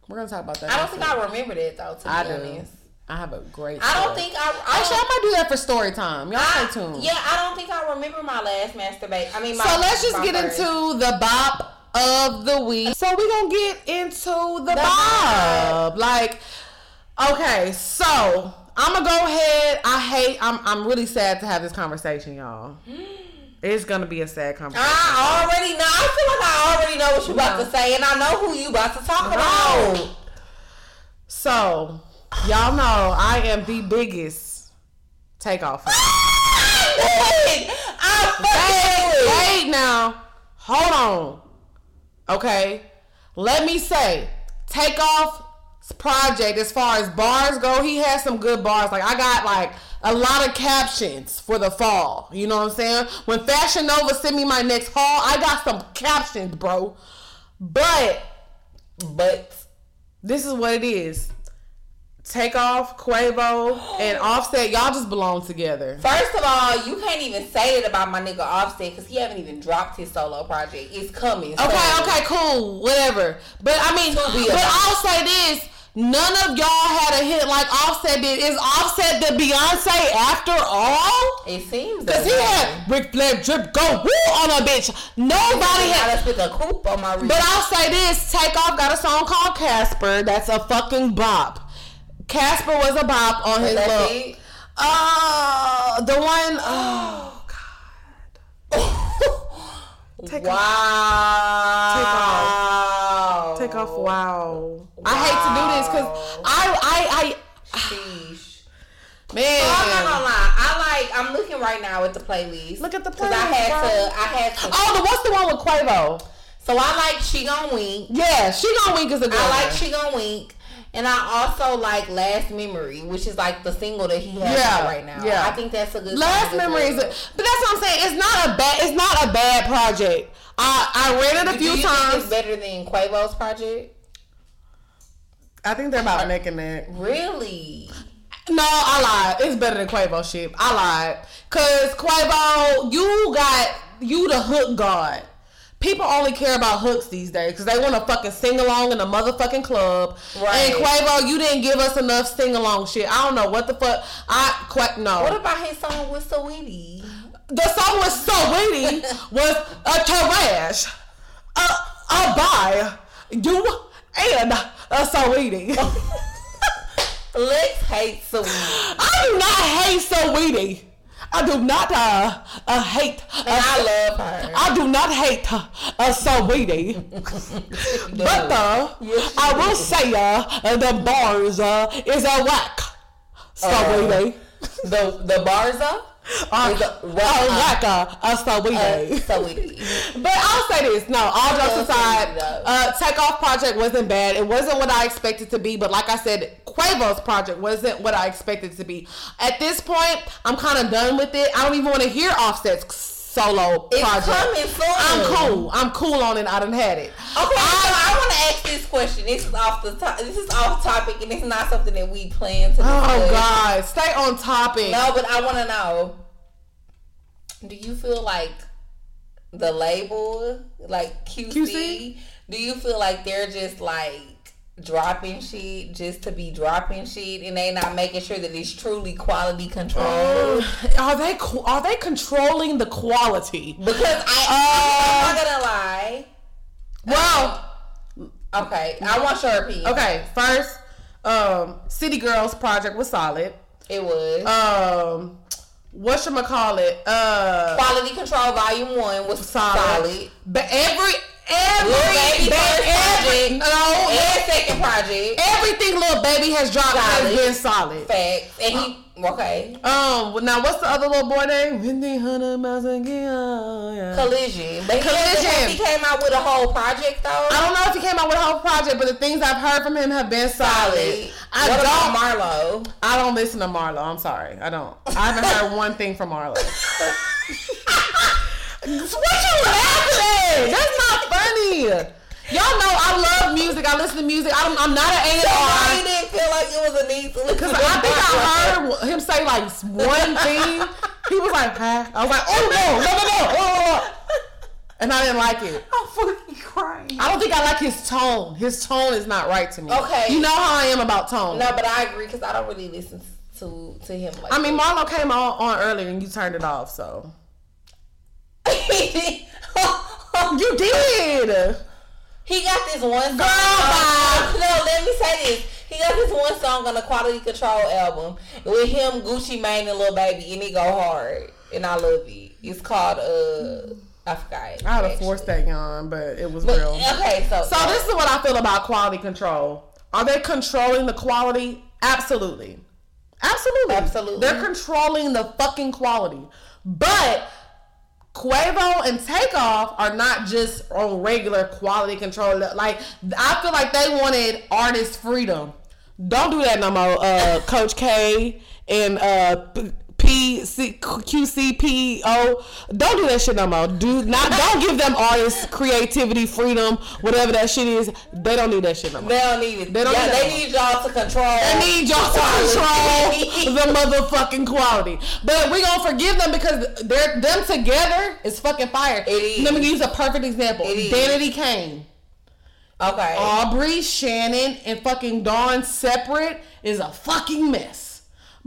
We're gonna talk about that. I don't think week. I remember that though. To be I do. honest, I have a great. I don't think I. I Actually, I might do that for story time. Y'all I- stay tuned. Yeah, I don't think I remember my last masturbate. I mean, my, So let's just get first. into the bop of the week. So we're gonna get into the, The bob. Like, okay, so I'm gonna go ahead. I hate. I'm. I'm really sad to have this conversation, y'all. It's gonna be a sad conversation. I already know. I feel like I already know what you're about to say, and I know who you about to talk about. So, y'all know I am the biggest takeoff. I Wait, fucking wait now. Hold on. Okay. Let me say, Takeoff's project, as far as bars go, he has some good bars. Like, I got like a lot of captions for the fall. You know what I'm saying? When Fashion Nova sent me my next haul, I got some captions, bro. But But this is what it is. Takeoff, Quavo, and Offset, y'all just belong together. first of all, you can't even say that about my nigga Offset because he haven't even dropped his solo project. It's coming. Okay, okay, cool, whatever. But I mean, but. I'll say this: none of y'all had a hit like Offset did. Is Offset the Beyonce after all? It seems Cause he had Ric Flair drip go woo on a bitch. Nobody had. gotta spit the coop on my. But I'll say this: Takeoff got a song called Casper. That's a fucking bop. Casper was a bop on his look. Uh, the one. Oh God. Take wow. Take off. Take off. Wow. I hate to do this because I, I, Sheesh. I, man. So I'm not gonna lie. I like. I'm looking right now at the playlist. Look at the Cause I had to. I had to. Oh, the, what's the one with Quavo? So I like She Gon' Wink. Yeah, She Gon' Wink is a good I like one. She Gon' Wink. And I also like Last Memory, which is like the single that he has Yeah, out right now. yeah. I think that's a good Last memory is, but that's what I'm saying. It's not a bad. It's not a bad project. I I read it a Do few you think times. it's better than Quavo's project? I think they're about neck and neck. Really? No, I lied. It's better than Quavo shit. I lied. Cause Quavo, you got you the hook god. People only care about hooks these days because they want to fucking sing along in a motherfucking club. Right. And Quavo, you didn't give us enough sing along shit. I don't know what the fuck. I Qu- no. What about his song with Saweetie? the song was so witty. was a trash, a a buy you and a sweetie. Lex hates Saweetie. I do not hate Saweetie. I do not uh, uh hate. And I love her. I do not hate uh, Saweetie. but uh, Yes, I will say uh, the bars uh, is a whack. Sweetie. The the Barza? Uh, a- like a, a so we Uh, day. But I'll say this: no, all jokes aside, uh, Takeoff Project wasn't bad. It wasn't what I expected to be, but like I said, Quavo's project wasn't what I expected to be. At this point, I'm kind of done with it. I don't even want to hear Offset's solo It's project. I'm cool. I'm cool on it. I done had it. Okay, so I want to ask this question. This is off the top. This is off topic, and it's not something that we plan to. Oh. God, stay on topic. No, but I want to know. Do you feel like the label, like QC, QC? do you feel like they're just like dropping shit just to be dropping shit, and they not making sure that it's truly quality control? Uh, are they are they controlling the quality? Because I, Uh, I'm not gonna lie. Well, Okay, I want your opinion. okay. First, um, City Girls project was solid. it was. um what you call it uh Quality Control Volume One was solid, solid. but every every Baby every no second project, everything Lil Baby has dropped has been solid facts, and he okay. um now what's the other little boy name Wendy Hunter miles again. Collision, but he, Collision. he came out with a whole project though. I don't know if he came out with a whole project, but the things I've heard from him have been solid. Solid. I what don't. about Marlo? I don't listen to Marlo. I'm sorry. I don't. I haven't heard one thing from Marlo. what you laughing at? That's not funny. Y'all know I love music. I listen to music. I'm, I'm not an So why A&R. you didn't feel like it was a need to listen Because I think I heard him say like one thing. He was like, huh? I was like, oh no, no, no, no. Oh. And I didn't like it. I'm fucking crying. I don't think I like his tone. His tone is not right to me. Okay. You know how I am about tone. No, but I agree because I don't really listen to to him. Like I mean, Marlo came on, on earlier and you turned it off, so. You did! He got this one song. bye. no, let me say this. He got this one song on the Quality Control album with him, Gucci Mane, and Lil Baby, and it go hard, and I love it. It's called uh, I forgot. I had to actually. force that on, but it was But, real. okay, so So this is what I feel about quality control. Are they controlling the quality? Absolutely. Absolutely. Absolutely. They're controlling the fucking quality. But Quavo and Takeoff are not just on regular quality control. Like I feel like they wanted artist freedom. Don't do that no more, uh, Coach K and uh, P- P C Q C P O. Don't do that shit no more. Do not. Don't give them artists creativity freedom, whatever that shit is. They don't need that shit no more. they don't need it. They don't yeah, need they need y'all to control. They need y'all to control the motherfucking quality. But we gonna forgive them because they're them together is fucking fire. It is. Let me use a perfect example. Danity Kane. Okay. Aubrey, Shannon, and fucking Dawn separate is a fucking mess.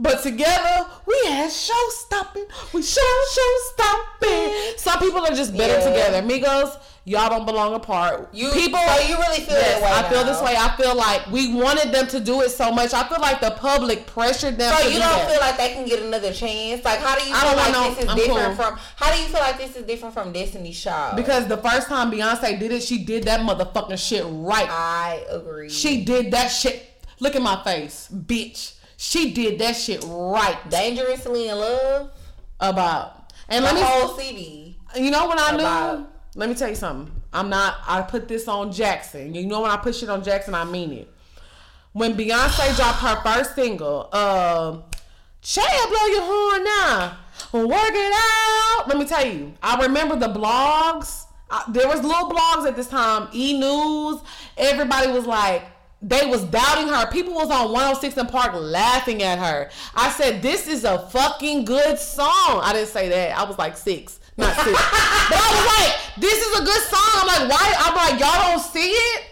But together, we had show stopping. We show show stopping. Some people are just better Yeah. together. Migos, y'all don't belong apart. you people, So you really feel yes, that way? I feel this way. I feel like we wanted them to do it so much. I feel like the public pressured them. So you do don't that. feel like they can get another chance? Like, how do you I feel don't like this is I'm different cool. from? How do you feel like this is different from Destiny's Child? because the first time Beyonce did it, she did that motherfucking shit right. I agree. She did that shit. Look at my face, bitch. She did that shit right dangerously in love. about. And The let me, whole CD. you know when I knew. About- Let me tell you something. I'm not. I put this on Jackson. You know when I put shit on Jackson, I mean it. When Beyonce dropped her first single, um, Chad, blow your horn now, work it out. Let me tell you, I remember the blogs. I, there was little blogs at this time. E News. Everybody was like, they was doubting her. People was on 106 and Park laughing at her. I said, this is a fucking good song. I didn't say that. I was like six, not six. but I was like, this is a good song. I'm like, why? I'm like, y'all don't see it.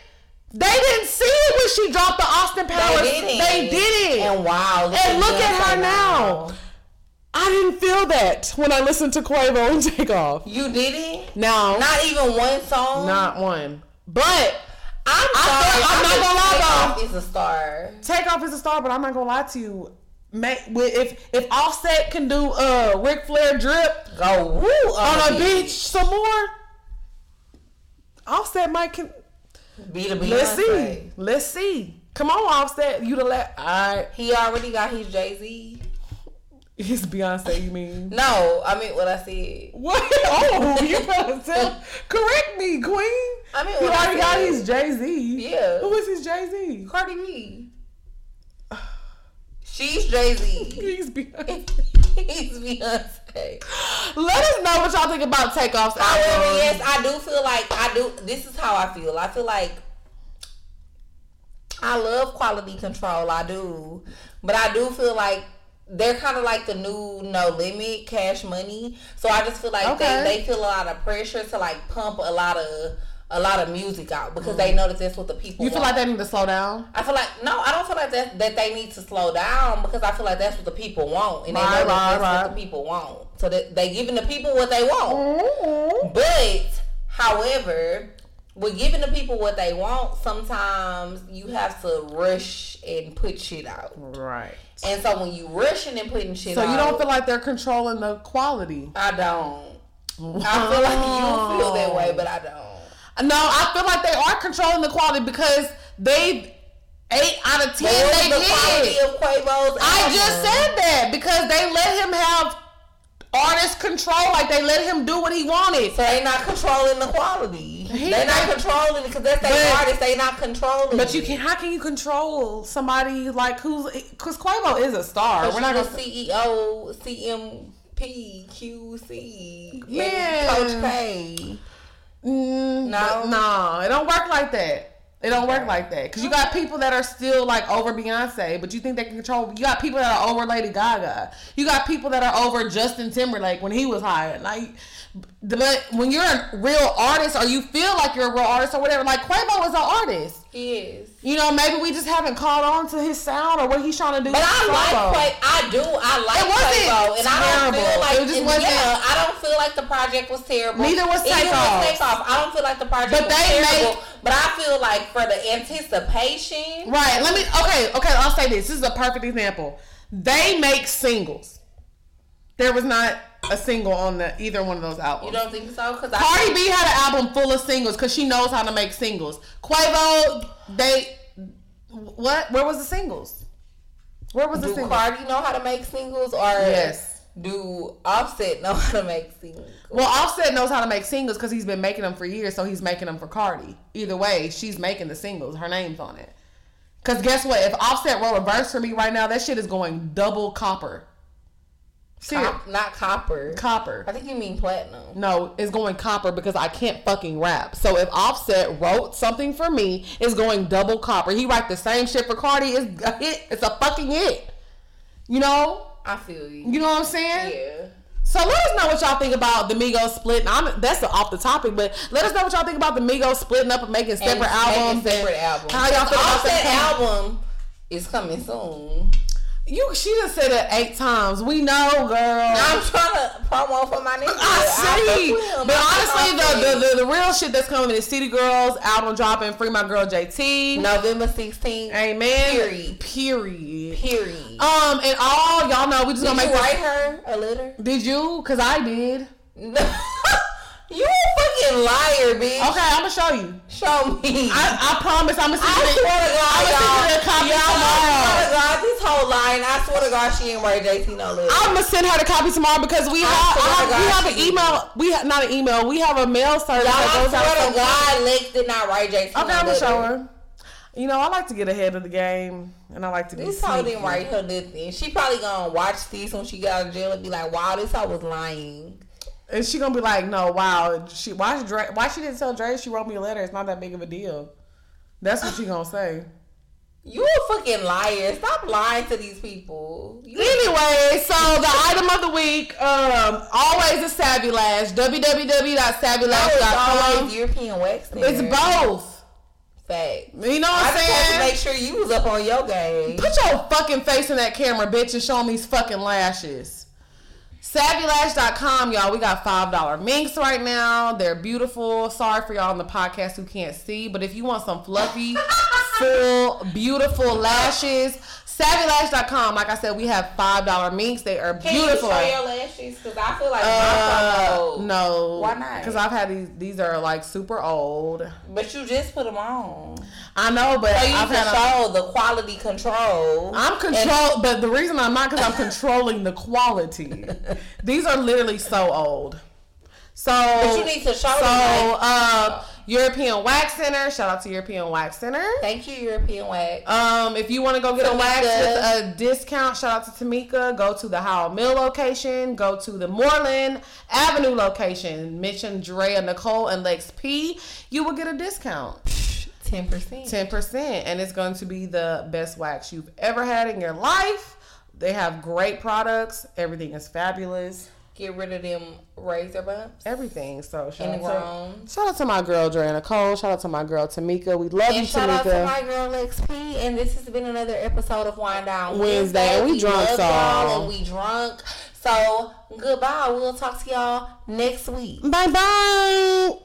They didn't see it when she dropped the Austin Powers. They didn't. They did it. And wow. And look at her now. I didn't feel that when I listened to Quavo and Takeoff. You didn't? No, Not even one song. not one. But I'm sorry. I'm not gonna lie, though. Takeoff is a star. Takeoff is a star, but I'm not gonna lie to you. With- if if Offset can do uh Ric Flair drip Go woo on a it. beach some more, Offset might can. Be the Beyonce. Let's see. Let's see. Come on, Offset. You the last. All right. He already got his Jay Z. It's Beyonce, you mean? No, I mean what I said. What? Oh, you better tell. Correct me, Queen. I mean He what I already got his Jay Z. Yeah. Who is his Jay Z? Cardi B. She's Jay Z. He's Beyonce. He's Beyonce. Let us know what y'all think about Takeoff's However, album. yes, I do feel like I do. This is how I feel. I feel like I love quality control. I do, but I do feel like they're kind of like the new No Limit Cash Money. So I just feel like Okay. they, they feel a lot of pressure to like pump a lot of a lot of music out because they know that that's what the people. You feel want. like they need to slow down? I feel like no, I don't feel like that that they need to slow down because I feel like that's what the people want, and they Right, know that right, that's right. what the people want. So that they giving the people what they want. Mm-hmm. But, however, with giving the people what they want, sometimes you have to rush and put shit out. Right. And so when you rushing and putting shit So out, you don't feel like they're controlling the quality? I don't. I feel like you feel that way, but I don't. No, I feel like they are controlling the quality because they eight out of ten they the did. of Quavo's I just said that because they let him have artist control, like they let him do what he wanted. So they not controlling the quality. He- they not controlling it because that's their artist. They not controlling. But you can. How can you control somebody like who's? Because Quavo is a star. We're not gonna. CEO, CMP, QC, and Coach K. Mm, No? no, it don't work like that. It don't work like that because you got people that are still like over Beyonce, but you think they can control. You got people that are over Lady Gaga. You got people that are over Justin Timberlake when he was hired. Like, but when you're a real artist or you feel like you're a real artist or whatever, like Quavo is an artist. He is. You know, maybe we just haven't caught on to his sound or what he's trying to do. But I with like Quavo. Quavo. I do. I like It wasn't Quavo, and I don't feel like It just wasn't- Yeah, I don't feel like the project was terrible. Neither was Even with Takeoff. Takeoff. I don't feel like the project But was they terrible. make- but I feel like for the anticipation, Right. Let me. Okay. Okay. I'll say this. This is a perfect example. They make singles. There was not a single on the either one of those albums. you don't think so? Because Cardi think- B had an album full of singles because she knows how to make singles. Quavo, they what? Where was the singles? Where was the do singles? Cardi know how to make singles, or Yes. do Offset know how to make singles? Well, Offset knows how to make singles because he's been making them for years, so he's making them for Cardi. Either way, she's making the singles. Her name's on it. Cause guess what? If Offset wrote a verse for me right now, that shit is going double copper. Cop- not copper. Copper. I think you mean platinum. No, it's going copper because I can't fucking rap. So if Offset wrote something for me, it's going double copper. He write the same shit for Cardi. It's a hit. It's a fucking hit. You know. I feel you. You know what I'm saying? Yeah. So let us know what y'all think about the Migos splitting. I'm, that's off the topic, but let us know what y'all think about the Migos splitting up and making separate And making albums. Separate and albums. How y'all feel about Offset that album is coming soon. You, she just said it eight times. We know, girl. I'm trying to promo for my nigga. I see. him. But honestly, the, the, the, the real shit that's coming is City Girls album dropping, Free My Girl JT. November 16th. Amen. Period. Period. Period. Um, and all y'all know we just Did gonna you make write this. her a letter? Did you? Cause I did. you a fucking liar, bitch. Okay, I'm gonna show you. Show me. I, I promise I'm gonna send I you. swear to God, I'm gonna send y'all. the copy Y'all, I swear to God, this whole line, I swear to God, she ain't write JT no letter. I'm gonna send her the copy tomorrow because we I have, I have we have an email. We have not an email. We have a mail service Y'all, that I goes out. swear to God, Lex did not write JT Okay, no I'm gonna show her. You know, I like to get ahead of the game, and I like to be. This hoe didn't write her nothing. She probably gonna watch this when she got out of jail and be like, "Wow, this hoe was lying." And she gonna be like, no, wow, she why she, Dre, why she didn't tell Dre she wrote me a letter? It's not that big of a deal. That's what she gonna say. You a fucking liar. Stop lying to these people. You Anyway, so the item of the week, um, always a Savvy Lash. www.savvylash.com. always European wax. It's both. Fact. You know what I'm to make sure you was up on your game. Put your fucking face in that camera, bitch, and show them these fucking lashes. SavvyLash.com, y'all. We got $5 minks right now. They're beautiful. Sorry for y'all on the podcast who can't see, but if you want some fluffy, full, beautiful lashes. SavvyLash.com. Like I said, we have five dollar minks. They are Can beautiful. you show your lashes? Because I feel like uh, no. Why not? Because I've had these. These are like super old. But you just put them on. I know, but So you I've can show the quality control. I'm control, but the reason I'm not because I'm controlling the quality. These are literally so old. So, But you need to show so them, like- uh, European Wax Center. Shout out to European Wax Center. Thank you, European wax. Um, if you want to go get a wax with a discount, shout out to Tamika. Go to the Howell Mill location. Go to the Moreland Avenue location. Mention Drea Nicole and Lex P. You will get a discount, Ten percent. ten percent, and it's going to be the best wax you've ever had in your life. They have great products. Everything is fabulous. Get rid of them razor bumps. Everything. So shout out, to, shout out to my girl Joanna Cole. Shout out to my girl Tamika. We love you, And shout out to Tamika. my girl XP. And this has been another episode of Wind Down Wednesday. And we drunk, so- y'all and we drunk. So goodbye. We'll talk to y'all next week. Bye bye.